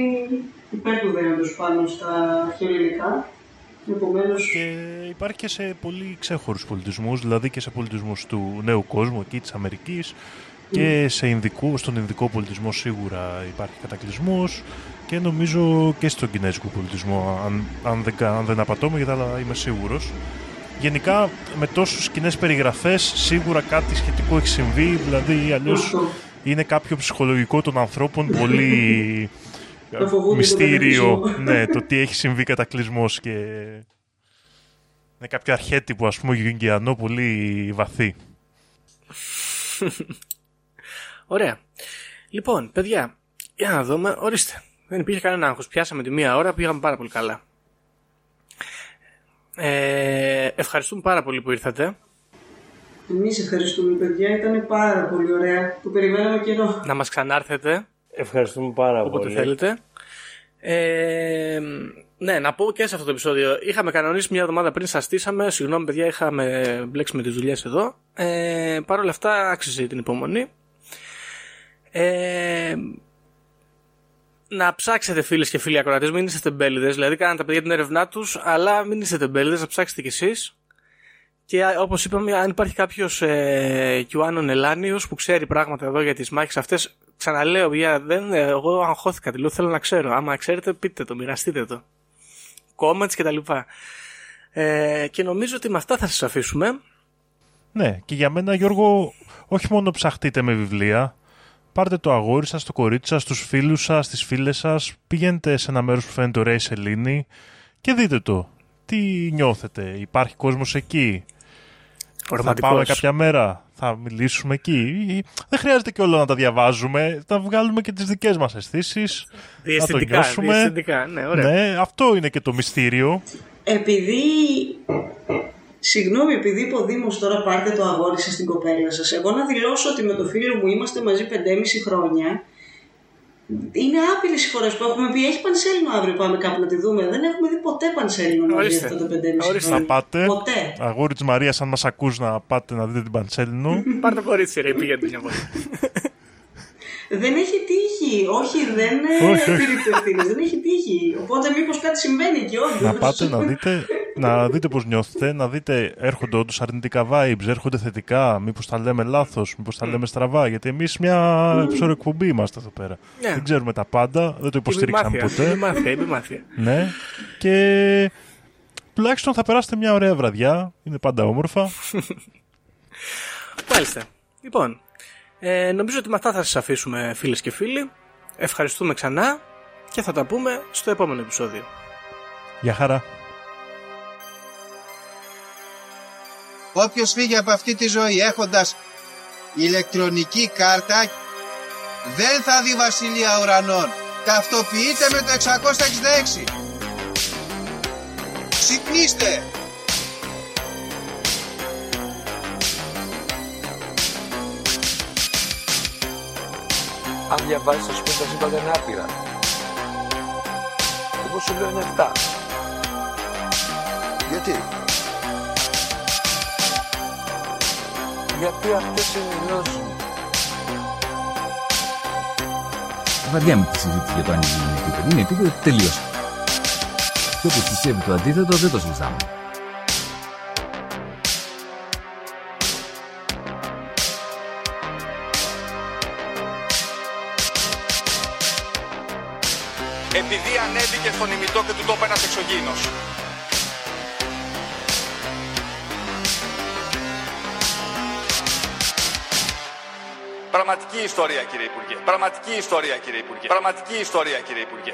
υπέρ του δέοντος πάνω στα αρχαιοελληνικά. Επομένως, Και υπάρχει και σε πολύ ξέχωρους πολιτισμούς, δηλαδή και σε πολιτισμούς του νέου κόσμου, εκεί της Αμερικής, και σε Ινδικού, στον Ινδικό πολιτισμό σίγουρα υπάρχει κατακλυσμός και νομίζω και στον Κινέζικο πολιτισμό, αν, αν, δεν, κα- αν δεν απατώμε, γιατί αλλά είμαι σίγουρος. Γενικά, με τόσους κοινές περιγραφές, σίγουρα κάτι σχετικό έχει συμβεί, δηλαδή αλλιώς Αυτό. Είναι κάποιο ψυχολογικό των ανθρώπων πολύ Να φοβούνται τον μυστήριο κατακλυσμό. ναι, το τι έχει συμβεί κατακλυσμός και είναι κάποιο αρχέτυπο ας πούμε γιουγκιανό πολύ βαθύ. Ωραία. Λοιπόν, παιδιά, για να δούμε. Ορίστε. Δεν υπήρχε κανένα άγχος. Πιάσαμε τη μία ώρα, πήγαμε πάρα πολύ καλά. Ε, ευχαριστούμε πάρα πολύ που ήρθατε. Εμείς ευχαριστούμε, παιδιά. Ήταν πάρα πολύ ωραία. Το περιμέναμε καιρό. Να μας ξανάρθετε Ευχαριστούμε πάρα όποτε πολύ. θέλετε. Ε, ναι, να πω και σε αυτό το επεισόδιο. Είχαμε κανονίσει μια εβδομάδα πριν, σας στήσαμε. Συγγνώμη, παιδιά, είχαμε μπλέξει με τις δουλειές εδώ. Ε, Παρ' όλα αυτά, άξιζε την υπομονή. Ε, να ψάξετε φίλες και φίλοι ακροατές, μην είστε τεμπέληδες. Δηλαδή, κάνατε τα παιδιά την έρευνά τους, αλλά μην είστε τεμπέληδες, να ψάξετε κι εσείς. Και όπως είπαμε, αν υπάρχει κάποιος ε, QAnon Ελάνιος που ξέρει πράγματα εδώ για τις μάχες αυτές, ξαναλέω, παιδιά, δεν, εγώ αγχώθηκα. τη λέω, θέλω να ξέρω. Άμα ξέρετε, πείτε το, μοιραστείτε το. Comments κτλ. Ε, και νομίζω ότι με αυτά θα σας αφήσουμε. Ναι, και για μένα Γιώργο, όχι μόνο ψαχτείτε με βιβλία, πάρτε το αγόρι σας, το κορίτσι σας, τους φίλους σας, τις φίλες σας, πηγαίνετε σε ένα μέρος που φαίνεται ωραία η σελήνη και δείτε το. Τι νιώθετε, υπάρχει κόσμος εκεί, θα Ρομαντικός. πάμε κάποια μέρα, θα μιλήσουμε εκεί. Ή- Δεν χρειάζεται και όλα να τα διαβάζουμε, θα βγάλουμε και τις δικές μας αισθήσεις. να το Διαισθητικά, νιώσουμε. διαισθητικά, ναι, ωραία. Ναι, αυτό είναι και το μυστήριο. Επειδή. Συγγνώμη, επειδή είπε ο Δήμος τώρα πάρτε το αγόρι σας στην κοπέλα σας. Εγώ να δηλώσω ότι με το φίλο μου είμαστε μαζί 5,5 χρόνια. Είναι άπειρε οι φορέ που έχουμε πει: Έχει πανσέλινο αύριο, πάμε κάπου να τη δούμε. Δεν έχουμε δει ποτέ πανσέλινο μαζί Ορίστε. αυτά τα 5,5 Ορίστε. χρόνια. Να πάτε, Ποτέ. αγόρι της Μαρίας, αν μας ακούς να πάτε να δείτε την Παντσέλινο. Πάρ' το κορίτσι, ρε, πήγαινε μια φορά. Δεν έχει τύχει. Όχι, δεν Όχι, όχι. πήρε ευθύνε. Δεν έχει τύχει. Οπότε μήπως κάτι συμβαίνει εκεί, όντω. να πάτε να δείτε, να δείτε πώς νιώθετε, να δείτε έρχονται όντως αρνητικά vibes, έρχονται θετικά, μήπως τα λέμε λάθος, μήπως τα λέμε στραβά, γιατί εμείς μια ψωρεκπομπή είμαστε εδώ πέρα. Ναι. Δεν ξέρουμε τα πάντα, δεν το υποστηρίξαμε Επιμάθεια, ποτέ. επιμάθεια, επιμάθεια. Ναι. Και τουλάχιστον θα περάσετε μια ωραία βραδιά. Είναι πάντα όμορφα. Μάλιστα. Λοιπόν, ε, νομίζω ότι με αυτά θα σας αφήσουμε φίλες και φίλοι. Ευχαριστούμε ξανά και θα τα πούμε στο επόμενο επεισόδιο. Γεια χαρά. Όποιος φύγει από αυτή τη ζωή έχοντας ηλεκτρονική κάρτα δεν θα δει βασιλεία ουρανών. Ταυτοποιείτε με το 666. Ξυπνήστε! Αν διαβάζεις ας πούμε τα σύμπαντα είναι άπειρα. Εγώ σου λέω είναι 7. Γιατί; Γιατί αυτές ενημερώσουν. Βαριά με τη συζήτηση για το αν η γη είναι επίπεδη. Είναι επίπεδο τελείωσε. Και όποιος πιστεύει το αντίθετο δεν το συζητάμε. Ανέβηκε στον ημιτό και του τόπου ένας εξωγήινος. Πραγματική ιστορία κύριε Υπουργέ. Πραγματική ιστορία κύριε Υπουργέ. Πραγματική ιστορία κύριε Υπουργέ.